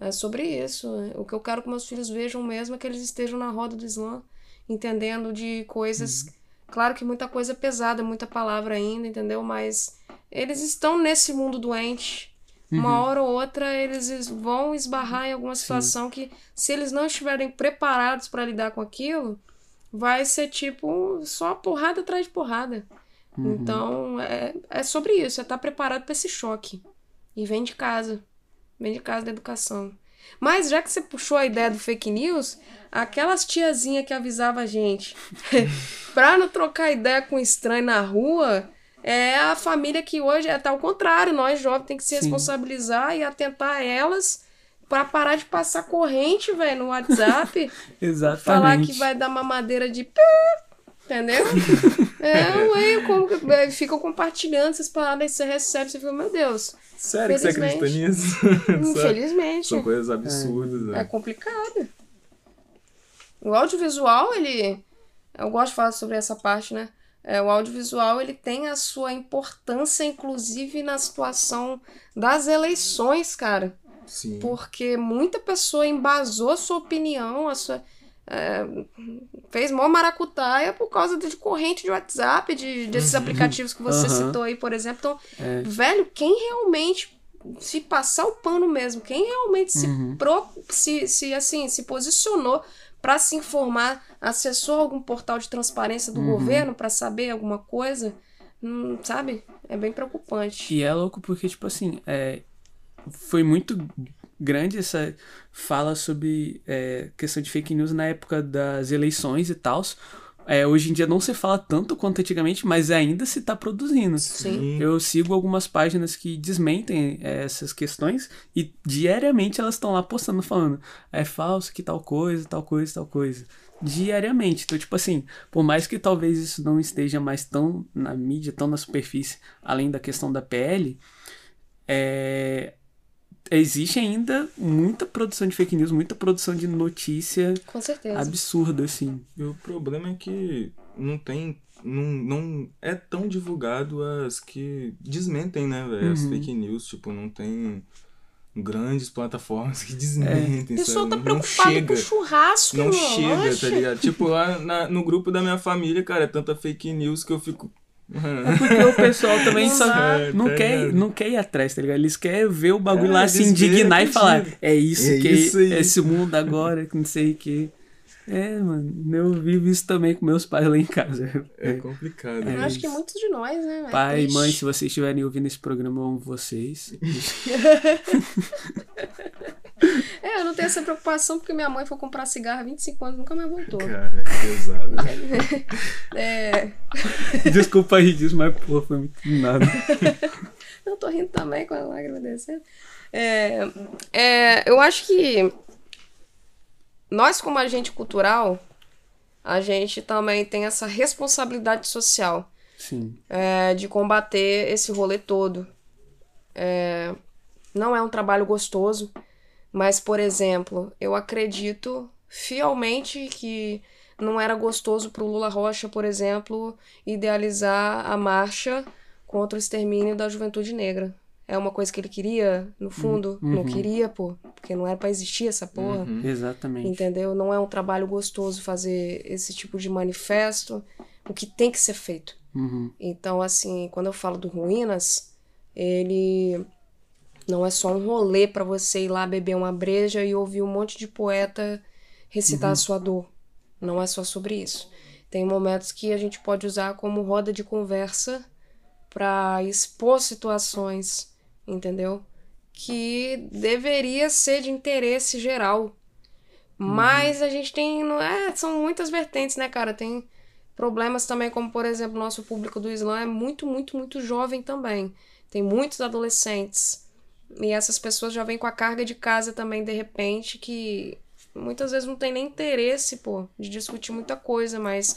é sobre isso. O que eu quero que meus filhos vejam mesmo é que eles estejam na roda do Islã, entendendo de coisas. Claro que muita coisa pesada, muita palavra ainda, entendeu? Mas eles estão nesse mundo doente. Uma hora ou outra eles es- vão esbarrar em alguma situação que, se eles não estiverem preparados para lidar com aquilo, vai ser tipo só porrada atrás de porrada. Então é, é sobre isso, é estar preparado para esse choque. E vem de casa. Vem de casa da educação. Mas já que você puxou a ideia do fake news, aquelas tiazinha que avisava a gente pra não trocar ideia com estranho na rua, é a família que hoje é tá ao contrário, nós jovens tem que se Sim. responsabilizar e atentar a elas pra parar de passar corrente, velho, no WhatsApp, Exatamente. falar que vai dar mamadeira de entendeu? é, ué, como que é, ficam compartilhando essas paradas aí você recebe, você fica, meu Deus, Sério que você acredita nisso? infelizmente. São coisas absurdas, É né? complicado. O audiovisual, ele. Eu gosto de falar sobre essa parte, né? É, o audiovisual, ele tem a sua importância, inclusive, na situação das eleições, cara. Sim. Porque muita pessoa embasou a sua opinião, a sua. É, fez mó maracutaia por causa de corrente de WhatsApp, de, desses aplicativos que você Aham. citou aí, por exemplo. Então, É. velho, quem realmente se passar o pano mesmo, quem realmente se, pro, se, se assim, se posicionou para se informar, acessou algum portal de transparência do governo para saber alguma coisa, hum, sabe? É bem preocupante. E é louco porque, tipo assim, é, foi muito grande essa fala sobre é, questão de fake news na época das eleições e tal. É, hoje em dia não se fala tanto quanto antigamente, mas ainda se está produzindo. Sim. Eu sigo algumas páginas que desmentem é, essas questões e diariamente elas estão lá postando, falando é falso que tal coisa, tal coisa, tal coisa. Diariamente. Então, tipo assim, por mais que talvez isso não esteja mais tão na mídia, tão na superfície, além da questão da PL, é, existe ainda muita produção de fake news, muita produção de notícia Com certeza. absurda, assim. E o problema é que não tem. Não, não é tão divulgado as que desmentem, né, velho? As Uhum. fake news, tipo, não tem grandes plataformas que desmentem, O pessoal sabe? tá não preocupado chega. com churrasco, Não chega, tá ligado? Tipo, lá na- no grupo da minha família, cara, é tanta fake news que eu fico. Porque o pessoal também Não só dá. não, É, tá quer, ligado? não quer ir atrás, tá ligado? Eles querem ver o bagulho É, lá, se indignar e falar, é isso É que isso aí. esse mundo agora, que não sei o que. É, mano, eu vivo isso também com meus pais lá em casa. É complicado. Eu né? acho que muitos de nós, né? É Pai e mãe, se vocês estiverem ouvindo esse programa, eu amo vocês. É, eu não tenho essa preocupação porque minha mãe foi comprar cigarro há 25 anos e nunca mais voltou. Cara, que pesado. É, Desculpa aí disso, mas pô, foi muito nada. eu tô rindo também com a lágrima descendo. É, é, eu acho que nós, como agente cultural, a gente também tem essa responsabilidade social Sim. é, de combater esse rolê todo. É, não é um trabalho gostoso, mas, por exemplo, eu acredito fielmente que não era gostoso para o Lula Rocha, por exemplo, idealizar a marcha contra o extermínio da juventude negra. É uma coisa que ele queria, no fundo? Não queria, pô, porque não era para existir essa porra. Exatamente. Entendeu? Não é um trabalho gostoso fazer esse tipo de manifesto. O que tem que ser feito. Uhum. Então, assim, quando eu falo do Ruínas, ele não é só um rolê pra você ir lá beber uma breja e ouvir um monte de poeta recitar a sua dor. Não é só sobre isso. Tem momentos que a gente pode usar como roda de conversa pra expor situações, entendeu? Que deveria ser de interesse geral. Mas a gente tem. não É, são muitas vertentes, né, cara? Tem problemas também, como por exemplo, nosso público do Islã é muito, muito, muito jovem também. Tem muitos adolescentes. E essas pessoas já vêm com a carga de casa também, de repente, que muitas vezes não tem nem interesse, pô, de discutir muita coisa, mas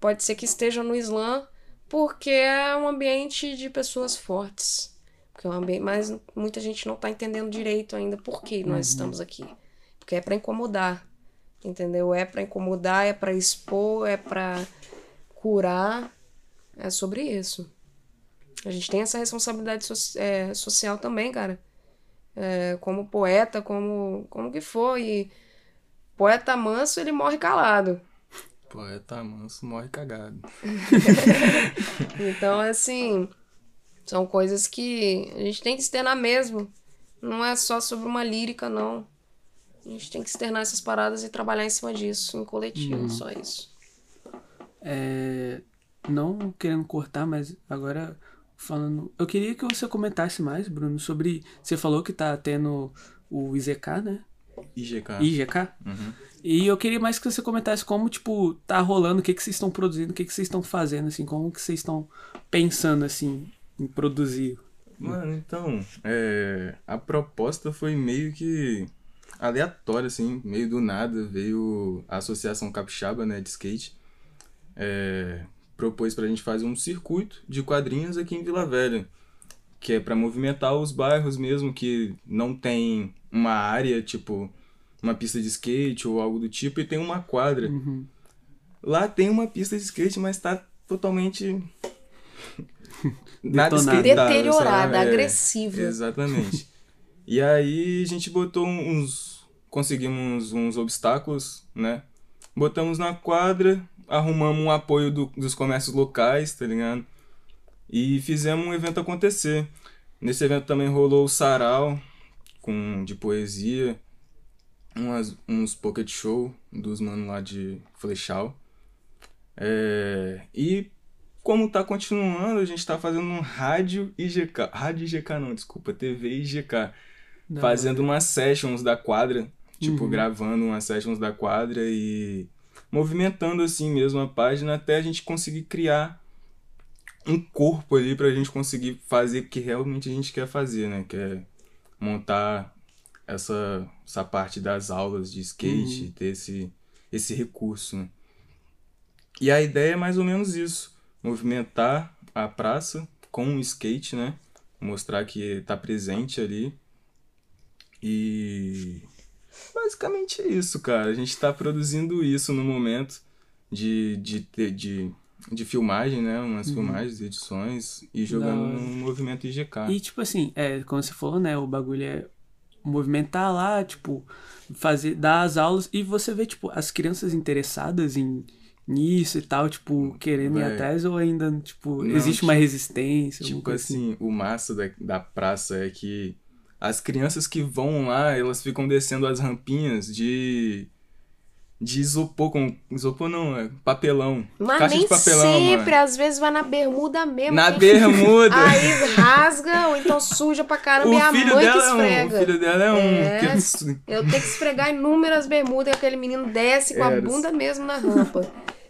pode ser que esteja no Islã porque é um ambiente de pessoas fortes. Porque é um ambiente, mas muita gente não tá entendendo direito ainda por que nós estamos aqui. Porque é para incomodar. Entendeu? É para incomodar, é para expor, é para curar. É sobre isso. A gente tem essa responsabilidade so- é, social também, cara. É, como poeta, como, como que for. E poeta manso, ele morre calado. Poeta manso morre cagado. Então, assim, são coisas que a gente tem que externar mesmo. Não é só sobre uma lírica, não. A gente tem que externar essas paradas e trabalhar em cima disso, em coletivo, só isso. É, não querendo cortar, mas agora falando. Eu queria que você comentasse mais, Bruno, sobre. Você falou que tá tendo o IZK, né? IGK. IGK. Uhum. E eu queria mais que você comentasse como, tipo, tá rolando, o que, que vocês estão produzindo, o que, que vocês estão fazendo, assim, como que vocês estão pensando, assim, em produzir. Mano, então, é, a proposta foi meio que aleatória, assim, meio do nada. Veio a Associação Capixaba, né, de skate, é, propôs pra gente fazer um circuito de quadrinhos aqui em Vila Velha, que é pra movimentar os bairros mesmo que não tem uma área, tipo, uma pista de skate ou algo do tipo, e tem uma quadra. Lá tem uma pista de skate, mas tá totalmente. Nada Deteriorada, sabe? É, agressiva. Exatamente. e aí a gente botou uns. Conseguimos uns obstáculos, né? Botamos na quadra, arrumamos um apoio do- dos comércios locais, tá ligado? E fizemos um evento acontecer. Nesse evento também rolou o sarau com, de poesia, umas, uns pocket show dos manos lá de Flechal. É, e como tá continuando, a gente tá fazendo um rádio IGK. Rádio IGK não, desculpa, TV IGK. Fazendo umas sessions da quadra. Tipo, gravando umas sessions da quadra e movimentando assim mesmo a página até a gente conseguir criar um corpo ali pra gente conseguir fazer o que realmente a gente quer fazer, né? Que é montar essa, essa parte das aulas de skate, ter esse, esse recurso, né? E a ideia é mais ou menos isso: movimentar a praça com o skate, né? Mostrar que tá presente ali. E basicamente é isso, cara. A gente tá produzindo isso no momento de, de, ter- de, de filmagem, né? Umas filmagens, edições e jogando Uhum. No movimento IGK. E, tipo assim, é, como você falou, né? O bagulho é movimentar lá, tipo, fazer, dar as aulas e você vê, tipo, as crianças interessadas em nisso e tal, tipo, querendo ir atrás ou ainda, tipo, Não, existe uma resistência, Tipo assim. assim, o massa da, da praça é que as crianças que vão lá, elas ficam descendo as rampinhas de. de isopor com. Isopor não, é papelão. Mas Caixa nem de papelão, sempre, mano. às vezes vai na bermuda mesmo. Na bermuda! Aí rasga, ou então suja pra caramba e o a filho mãe que dela é um. esfrega. O filho dela é um. É. Eu tenho que esfregar inúmeras bermudas e aquele menino desce com a Era. bunda mesmo na rampa.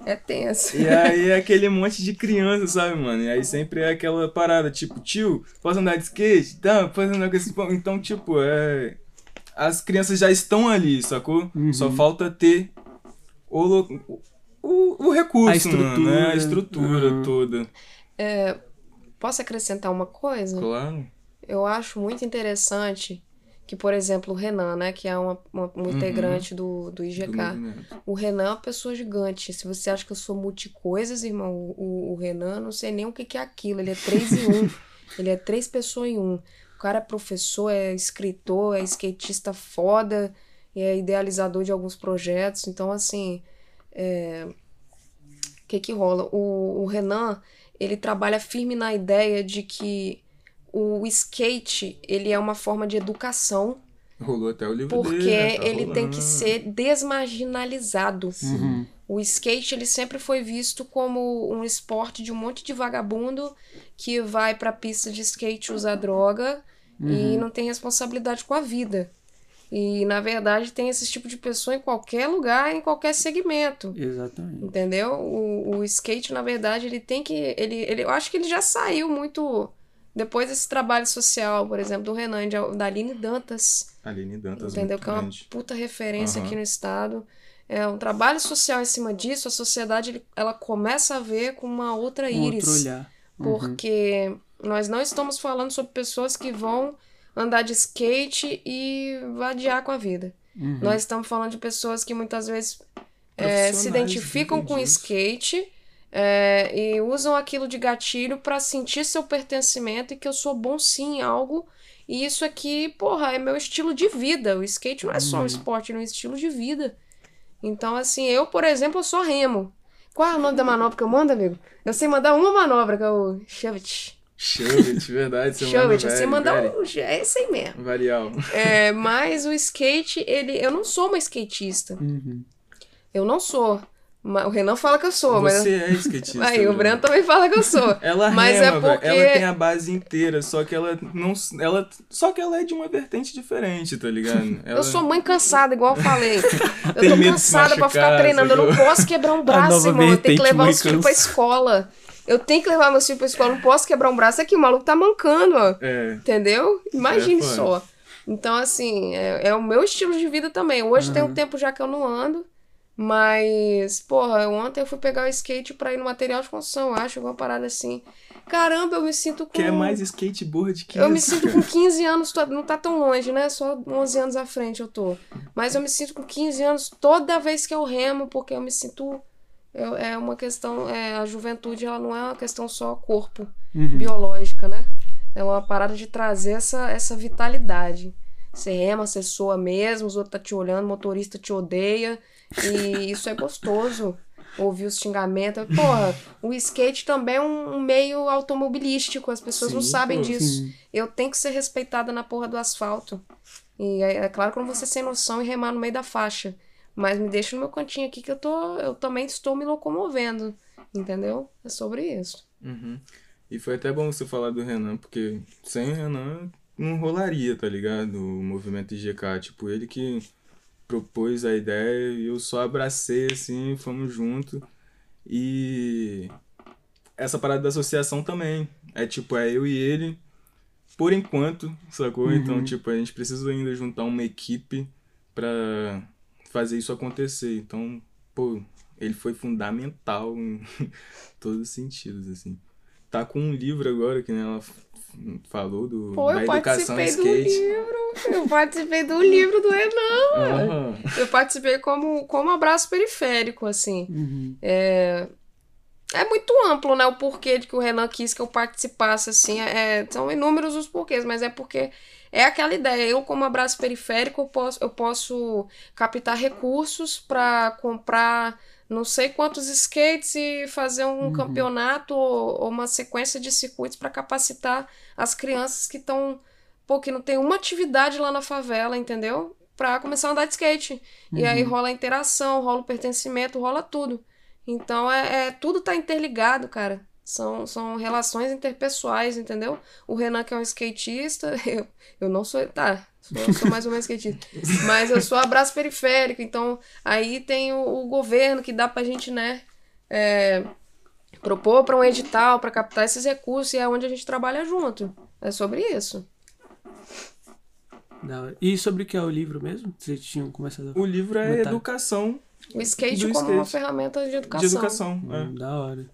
É tenso. E aí é aquele monte de criança, sabe, mano? E aí sempre é aquela parada, tipo, tio, posso andar de skate? Tá, posso andar com esse pão? Então, tipo, é. As crianças já estão ali, sacou? Uhum. Só falta ter o, lo- o, o recurso, A estrutura. mano, né? A estrutura Uhum. toda. Posso acrescentar uma coisa? Claro. Eu acho muito interessante que, por exemplo, o Renan, né, que é uma, uma- um integrante do, do do IGK. movimento. O Renan é uma pessoa gigante. Se você acha que eu sou multicoisas, irmão, o, o, o Renan, não sei nem o que, que é aquilo. Ele é três em um. Ele é três pessoas em um. O cara é professor, é escritor, é skatista foda, e é idealizador de alguns projetos. Então, assim, é, o que que rola? O, o Renan, ele trabalha firme na ideia de que o skate, ele é uma forma de educação Rolou até o livro porque dele. né? Tá ele tem que ser desmarginalizado. Uhum. O skate ele sempre foi visto como um esporte de um monte de vagabundo que vai pra pista de skate usar droga e não tem responsabilidade com a vida. E na verdade tem esse tipo de pessoa em qualquer lugar, em qualquer segmento. Exatamente. Entendeu? O, o skate, na verdade, ele tem que. Ele, ele, eu acho que ele já saiu muito. Depois desse trabalho social, por exemplo, do Renan, de- da Aline Dantas. Aline Dantas, Entendeu? muito Que é uma grande. puta referência Aham. aqui no estado. É um trabalho social em cima disso, a sociedade ela começa a ver com uma outra Um íris. outro olhar. Uhum. Porque Nós não estamos falando sobre pessoas que vão andar de skate e vadiar com a vida. Uhum. Nós estamos falando de pessoas que muitas vezes é, se identificam com skate é, e usam aquilo de gatilho pra sentir seu pertencimento e que eu sou bom sim em algo. E isso aqui, porra, é meu estilo de vida. O skate não é só um esporte, é um estilo de vida. Então, assim, eu, por exemplo, eu sou remo. Qual é o nome da manobra que eu mando, amigo? Eu sei mandar uma manobra, que é o Shovit. Chuvit, verdade. Você manda Shovit, eu sei mandar um. É esse aí mesmo. Varial. É, mas o skate, ele. Eu não sou uma skatista. Uhum. Eu não sou. O Renan fala que eu sou, mas. Você é skatista. Aí, o Breno. Também fala que eu sou. Ela Mas rema, é porque- Ela tem a base inteira, só que ela não. Ela, só que ela é de uma vertente diferente, tá ligado? Ela- Eu sou mãe cansada, igual eu falei. Eu tô cansada pra ficar treinando. Eu não posso quebrar um braço, irmão. Eu tenho que levar os filhos pra escola. Eu tenho que levar meus filhos pra escola. Eu não posso quebrar um braço aqui. O maluco tá mancando, ó. É. Entendeu? Imagine É só. Então, assim, é, é o meu estilo de vida também. Hoje tem um tempo já que eu não ando. Mas, porra, ontem eu fui pegar o skate pra ir no material de construção, eu acho, alguma parada assim. Caramba, eu me sinto com. Que é mais skateboard que Eu me isso, sinto cara. com 15 anos, não tá tão longe, né? Só 11 anos à frente eu tô. Mas eu me sinto com 15 anos toda vez que eu remo, porque eu me sinto. eu- é uma questão. É, a juventude, ela não é uma questão só corpo Uhum. biológica, né? É uma parada de trazer essa, essa vitalidade. Você rema, você soa mesmo, os outros tá te olhando, o motorista te odeia. E isso é gostoso. Ouvir os xingamentos. Porra, o skate também é um, meio automobilístico. As pessoas não Sim, sabem pô. disso. Sim. Eu tenho que ser respeitada na porra do asfalto. E é, é claro que eu não vou ser sem noção e remar no meio da faixa. Mas me deixa no meu cantinho aqui que eu tô. Eu também estou me locomovendo. Entendeu? É sobre isso. Uhum. E foi até bom você falar do Renan, porque sem o Renan não rolaria, tá ligado? O movimento IGK. Tipo, ele que propôs a ideia e eu só abracei assim, fomos junto. E essa parada da associação também. É tipo, é eu e ele, por enquanto, sacou? Então, tipo, a gente precisa ainda juntar uma equipe pra fazer isso acontecer. Então, pô, ele foi fundamental em todos os sentidos, assim. Tá com um livro agora, que né, ela falou do, Pô, da eu educação participei do skate. livro. Eu participei do livro do Renan. Aham. Eu participei como, como abraço periférico, assim. Uhum. É, é muito amplo, né? O porquê de que o Renan quis que eu participasse, assim. É, são inúmeros os porquês, mas é porque é aquela ideia. Eu, como abraço periférico, eu posso, eu posso captar recursos para comprar não sei quantos skates e fazer um campeonato ou, ou uma sequência de circuitos para capacitar as crianças que estão. Pô, que não tem uma atividade lá na favela, entendeu? Pra começar a andar de skate. E aí rola a interação, rola o pertencimento, rola tudo. Então é, é- tudo tá interligado, cara. São, são relações interpessoais, entendeu? O Renan, que é um skatista, eu, eu não sou. Tá, sou, sou mais ou menos skatista. Mas eu sou abraço periférico, então aí tem o, o governo que dá pra gente, né? é, propor para um edital para captar esses recursos e é onde a gente trabalha junto. É sobre isso. E sobre o que é o livro mesmo? Vocês tinham começado a... O livro é educação O skate como uma skate. ferramenta de educação. de educação. é. Hum, Da hora.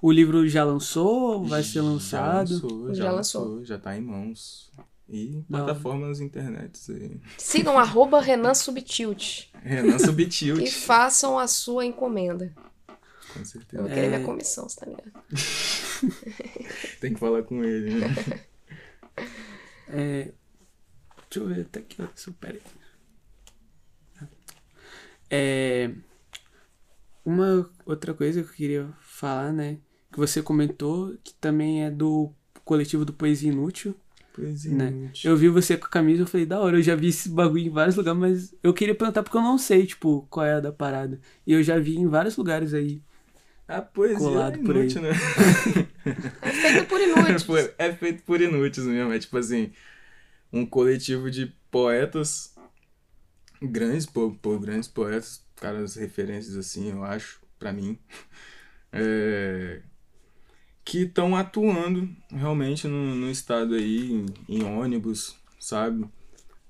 O livro já lançou? Vai ser lançado? Já lançou, já, Já lançou, lançou. já tá em mãos. E plataformas internet aí. Sigam arroba Renan Subtilt Renan Subtilt. e façam a sua encomenda. Com Eu certeza. vou querer É. minha comissão, você tá ligado? Tem que falar com ele, né? É... Deixa eu ver até que horas. Pera aí. É... Uma outra coisa que eu queria falar, né? Que você comentou, que também é do coletivo do Poesia Inútil. Pois é. Né? Eu vi você com a camisa, eu falei, da hora, eu já vi esse bagulho em vários lugares, mas eu queria perguntar porque eu não sei, tipo, qual é a da parada. E eu já vi em vários lugares aí. A poesia Colado é por aí. inútil, né? É feito por inúteis. É feito por inúteis mesmo. É tipo assim, um coletivo de poetas, grandes, pô, pô, grandes poetas, caras referências assim, eu acho, pra mim, é, que estão atuando realmente no, no estado aí, em, em ônibus, sabe?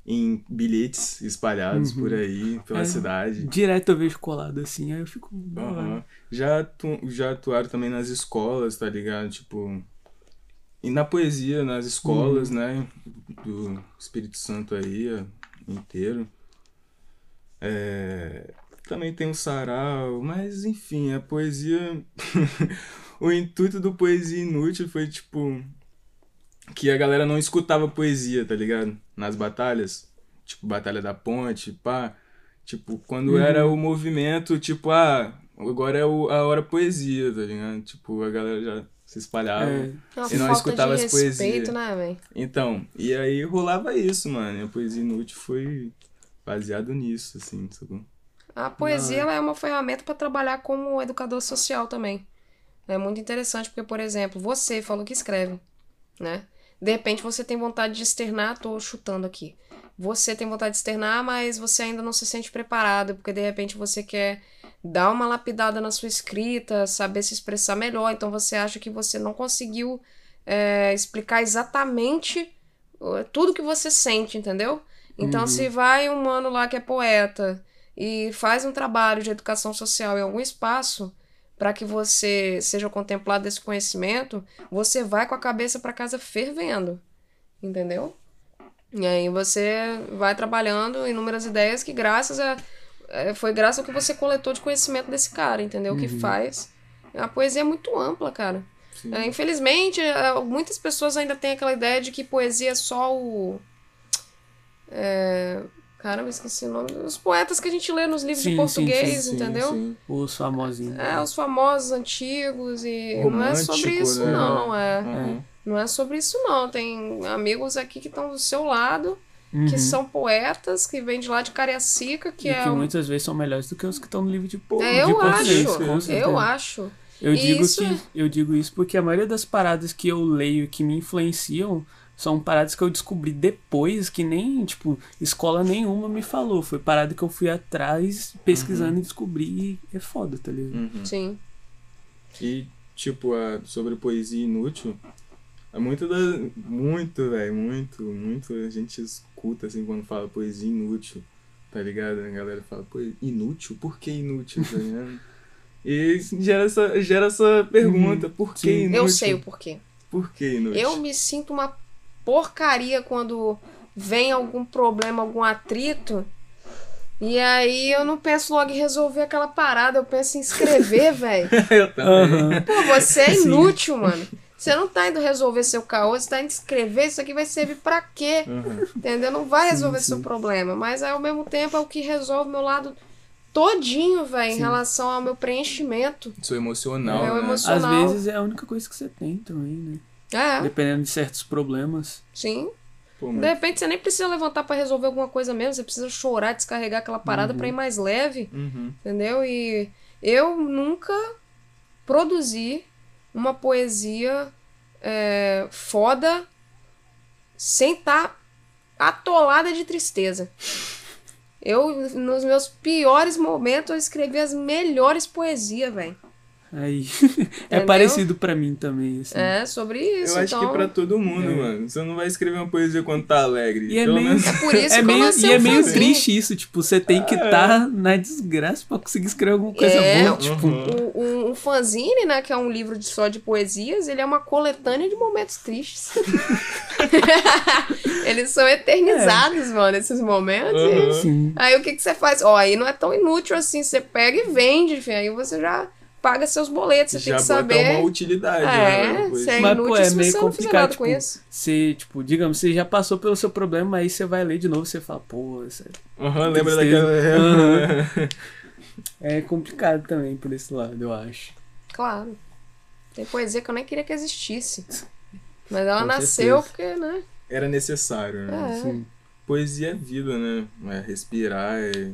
Em bilhetes espalhados por aí, pela É. cidade. Direto eu vejo colado assim, aí eu fico. Aham. Já, atu já atuaram também nas escolas, tá ligado? Tipo, e na poesia, nas escolas, né? Do Espírito Santo aí inteiro. É, também tem o sarau, mas enfim, a poesia. o intuito do Poesia Inútil foi tipo. Que a galera não escutava poesia, tá ligado? Nas batalhas. Tipo, Batalha da Ponte, pá. Tipo, quando Uhum. era o movimento, tipo, ah, agora é o, a hora poesia, tá ligado? Tipo, a galera já se espalhava. É. É uma E não escutava de as poesias. né, velho? Então, e aí rolava isso, mano. E a poesia inútil foi baseado nisso, assim, sacou? A poesia ela é uma ferramenta para trabalhar como educador social também. É muito interessante porque, por exemplo, você falou que escreve, né? De repente você tem vontade de externar, tô chutando aqui. Você tem vontade de externar, mas você ainda não se sente preparado, porque de repente você quer dar uma lapidada na sua escrita, saber se expressar melhor, então você acha que você não conseguiu é, explicar exatamente tudo que você sente, entendeu? Então, se vai um mano lá que é poeta e faz um trabalho de educação social em algum espaço para que você seja contemplado desse conhecimento, você vai com a cabeça para casa fervendo, entendeu? E aí você vai trabalhando inúmeras ideias que graças a é, foi graças ao que você coletou de conhecimento desse cara, entendeu? Que faz. A poesia é muito ampla, cara. É, infelizmente, é, muitas pessoas ainda têm aquela ideia de que poesia é só o. É... Caramba, esqueci o nome. Os poetas que a gente lê nos livros Sim, de português, Sim, entendeu? sim. Os famosinhos. É, os famosos antigos e não é sobre isso, né? não. É. Uhum. Não é sobre isso, não. Tem amigos aqui que estão do seu lado, Uhum. que são poetas, que vêm de lá de Cariacica, que e é. que um- muitas vezes são melhores do que os que estão no livro de, po É, de eu português, acho. Eu acho. Eu digo Isso que eu digo isso porque a maioria das paradas que eu leio que me influenciam são paradas que eu descobri depois que nem, tipo, escola nenhuma me falou. Foi parada que eu fui atrás pesquisando e descobri e é foda, tá ligado? Uhum. Sim. E, tipo, a, sobre poesia inútil, é muito da. Muito, velho, muito, muito a gente escuta assim quando fala poesia inútil, tá ligado? A galera fala, pô, inútil? Por que inútil, tá ligado? E gera essa, gera essa pergunta, por que Sim. inútil? Eu sei o porquê. Por que inútil? Eu me sinto uma porcaria quando vem algum problema, algum atrito. E aí eu não penso logo em resolver aquela parada, eu penso em escrever, velho. Eu também. Aham. Pô, você é Sim. inútil, mano. Você não tá indo resolver seu caô, você tá indo escrever, isso aqui vai servir pra quê? Uhum. Entendeu? Não vai Sim, resolver sim. seu problema. Mas ao mesmo tempo é o que resolve meu lado todinho, velho, em Sim. relação ao meu preenchimento. Sou emocional, É, o né? emocio- Às vezes é a única coisa que você tem também, né? É, Dependendo de certos problemas. sim. Pô, De repente você nem precisa levantar pra resolver alguma coisa mesmo, você precisa chorar, descarregar aquela parada pra ir mais leve, Uhum. entendeu? E eu nunca produzi uma poesia é, foda sem estar atolada de tristeza. Eu, nos meus piores momentos, eu escrevi as melhores poesias, velho. Aí é parecido pra mim também, assim. É, sobre isso. Eu acho então... que pra todo mundo, mano. Você não vai escrever uma poesia quando tá alegre. E é meio- menos- É por isso É que eu meio, lancei e é um meio triste isso, tipo, você tem que estar na desgraça pra conseguir escrever alguma coisa É, boa, tipo, Uhum. O, o, o fanzine, né, que é um livro de, só de poesias, ele é uma coletânea de momentos tristes. Eles são eternizados, mano, esses momentos. Uhum. sim. Aí o que, que você faz? Ó, aí não é tão inútil assim, você pega e vende, filho. Aí você já paga seus boletos, você já tem que saber. uma utilidade, É, né? Você é Mas, inútil pô, é se meio você não fizer complicado, nada tipo, com isso. Você, tipo, digamos, você já passou pelo seu problema, aí você vai ler de novo, você fala, pô, isso é- Aham, lembra daquela. é complicado também por esse lado, eu acho. Claro. Tem poesia que eu nem queria que existisse. Mas ela Com nasceu certeza. porque, né? Era necessário, né? É. Sim. Poesia é vida, né? É respirar, é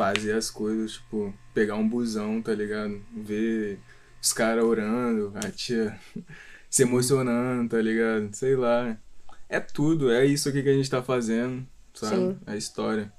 fazer as coisas, tipo, pegar um busão, tá ligado? Ver os caras orando, a tia se emocionando, tá ligado? Sei lá. É tudo, é isso aqui que a gente tá fazendo, sabe? Sim. É a história.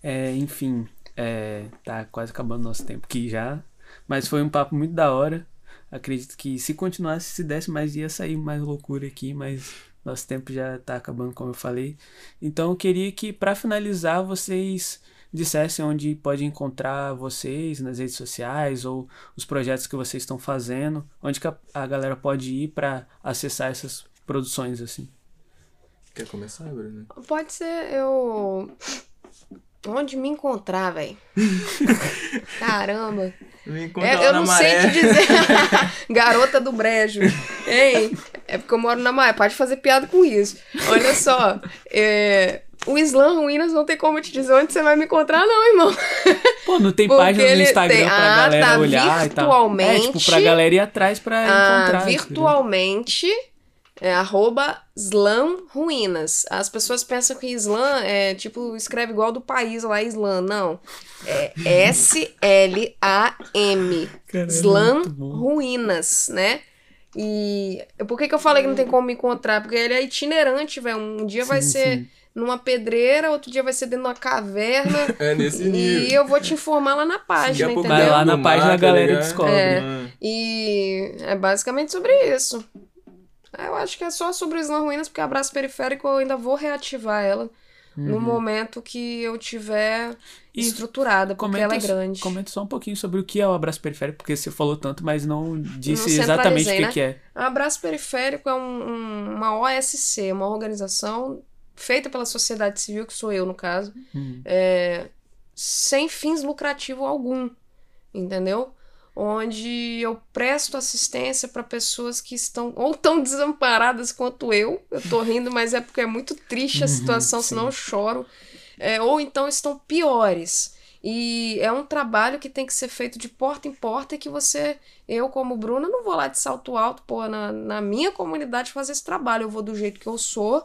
É, enfim, é, tá quase acabando nosso tempo aqui já. Mas foi um papo muito da hora. Acredito que se continuasse, se desse mais, ia sair mais loucura aqui, mas nosso tempo já tá acabando, como eu falei. Então eu queria que, pra finalizar, vocês dissesse onde pode encontrar vocês nas redes sociais ou os projetos que vocês estão fazendo, onde que a, a galera pode ir para acessar essas produções assim. Quer começar, Bruno? Pode ser eu. Onde me encontrar, velho? Caramba. Me encontra É, eu na não maré. sei te dizer. Garota do brejo. Hein? É porque eu moro na maré. Pode fazer piada com isso. Olha só. é, O Islã Ruínas não tem como te dizer onde você vai me encontrar, não, irmão. Pô, não tem página no Instagram tem- pra Ah, galera tá, olhar e tal. É, tipo, virtualmente. pra galera ir atrás pra Ah, encontrar. virtualmente é arroba Slam Ruínas. As pessoas pensam que Slam é tipo, escreve igual do país lá, Slam. Não. É S-L-A-M. Slam. Ruínas, né? E por que, que eu falei que não tem como me encontrar? Porque ele é itinerante, velho. Um dia vai Sim, ser sim. numa pedreira, outro dia vai ser dentro de uma caverna. É nesse nível. e eu vou te informar lá na página, entendeu? Vai lá na página, mar, a galera tá ligado? descobre. É. Ah, E é basicamente sobre isso. Eu acho que é só sobre o Islã Ruínas, porque Abraço Periférico eu ainda vou reativar ela no momento que eu tiver Uhum. E estruturada, porque ela é grande. Comenta só um pouquinho sobre o que é o abraço periférico, porque você falou tanto, mas não disse Não exatamente o que, né? que é. Abraço Periférico é um- um- uma OSC, uma organização feita pela sociedade civil, que sou eu no caso, Hum. é, sem fins lucrativos algum, entendeu? Onde eu presto assistência para pessoas que estão ou tão desamparadas quanto eu. Eu tô rindo, mas é porque é muito triste a Uhum, situação, senão eu choro. É, ou então estão piores. E é um trabalho que tem que ser feito de porta em porta e que você, eu como Bruna, não vou lá de salto alto, pô, na, na minha comunidade fazer esse trabalho. Eu vou do jeito que eu sou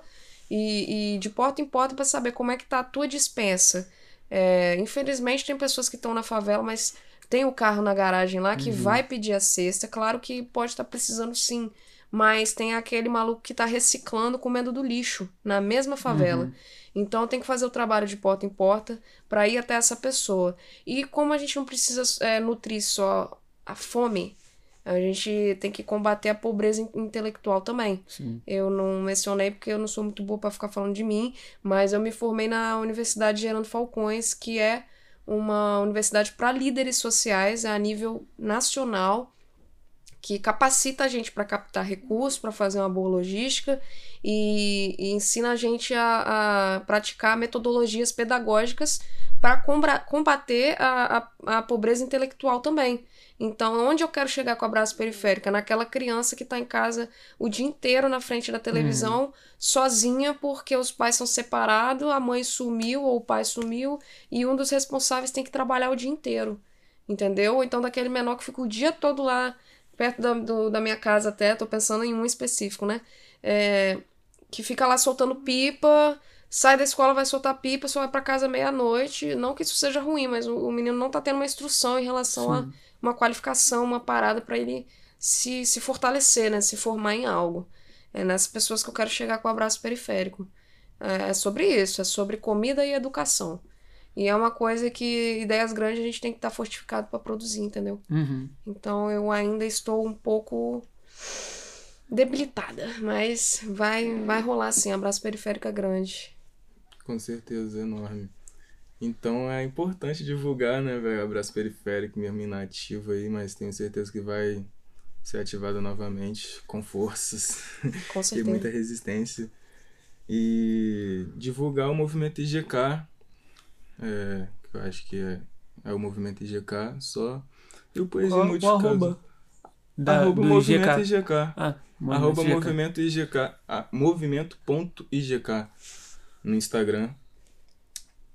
e, e de porta em porta para saber como é que tá a tua dispensa. É, infelizmente tem pessoas que estão na favela, mas tem o carro na garagem lá que vai pedir a cesta. Claro que pode estar precisando sim, mas tem aquele maluco que tá reciclando comendo do lixo na mesma favela. Então tem que fazer o trabalho de porta em porta para ir até essa pessoa. E como a gente não precisa é, nutrir só a fome, a gente tem que combater a pobreza in- intelectual também. Sim. Eu não mencionei porque eu não sou muito boa para ficar falando de mim, mas eu me formei na Universidade Gerando Falcões, que é uma universidade para líderes sociais a nível nacional, que capacita a gente para captar recursos, para fazer uma boa logística e, e ensina a gente a, a praticar metodologias pedagógicas para combater a, a, a pobreza intelectual também. Então, onde eu quero chegar com o abraço periférico? É naquela criança que está em casa o dia inteiro na frente da televisão, sozinha, porque os pais são separados, a mãe sumiu ou o pai sumiu, e um dos responsáveis tem que trabalhar o dia inteiro. Entendeu? Então daquele menor que fica o dia todo lá, perto da, do- da minha casa até, tô pensando em um específico, né? É, que fica lá soltando pipa, sai da escola, vai soltar pipa, só vai pra casa meia-noite. Não que isso seja ruim, mas o, o menino não tá tendo uma instrução em relação a uma qualificação, uma parada pra ele se, se fortalecer, né? Se formar em algo. É nessas pessoas que eu quero chegar com o abraço periférico. É, é sobre isso, é sobre comida e educação. E é uma coisa que ideias grandes a gente tem que estar fortificado pra produzir, entendeu? Uhum. Então eu ainda estou um pouco debilitada, mas vai vai rolar sim, abraço periférica grande. Com certeza, enorme. Então é importante divulgar, né, velho? Abraço periférico, mesmo inativo aí, mas tenho certeza que vai ser ativado novamente com forças Com e certeza. muita resistência. E divulgar o movimento IGK, é, que eu acho que é, é o movimento IGK só. E o Poesia Inútil, qual caso- arroba? Da, arroba do movimento IGK. IGK. Ah, Arroba IGK. movimento IGK. Ah, movimento.igk no Instagram.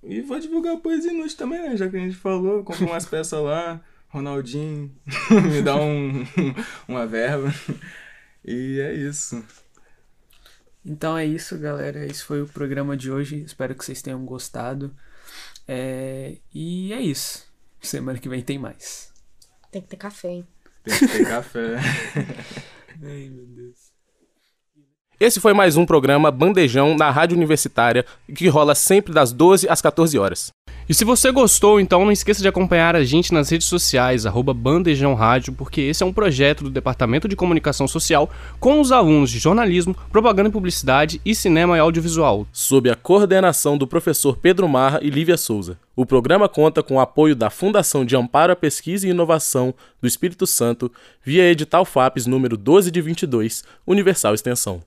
E vou divulgar o Poesia Inútil também, né? Já que a gente falou, comprei umas peças lá, Ronaldinho me dá um, uma verba. E é isso. Então é isso, galera. Esse foi o programa de hoje. Espero que vocês tenham gostado. É, E é isso. Semana que vem tem mais. Tem que ter café, hein? Tem que ter café. Ai, meu Deus. Esse foi mais um programa Bandejão na Rádio Universitária, que rola sempre das 12 às 14 horas. E se você gostou, então não esqueça de acompanhar a gente nas redes sociais, arroba Bandejão Rádio, porque esse é um projeto do Departamento de Comunicação Social com os alunos de jornalismo, propaganda e publicidade e cinema e audiovisual. Sob a coordenação do professor Pedro Marra e Lívia Souza. O programa conta com o apoio da Fundação de Amparo à Pesquisa e Inovação do Espírito Santo via edital FAPES número 12 de 22, Universal Extensão.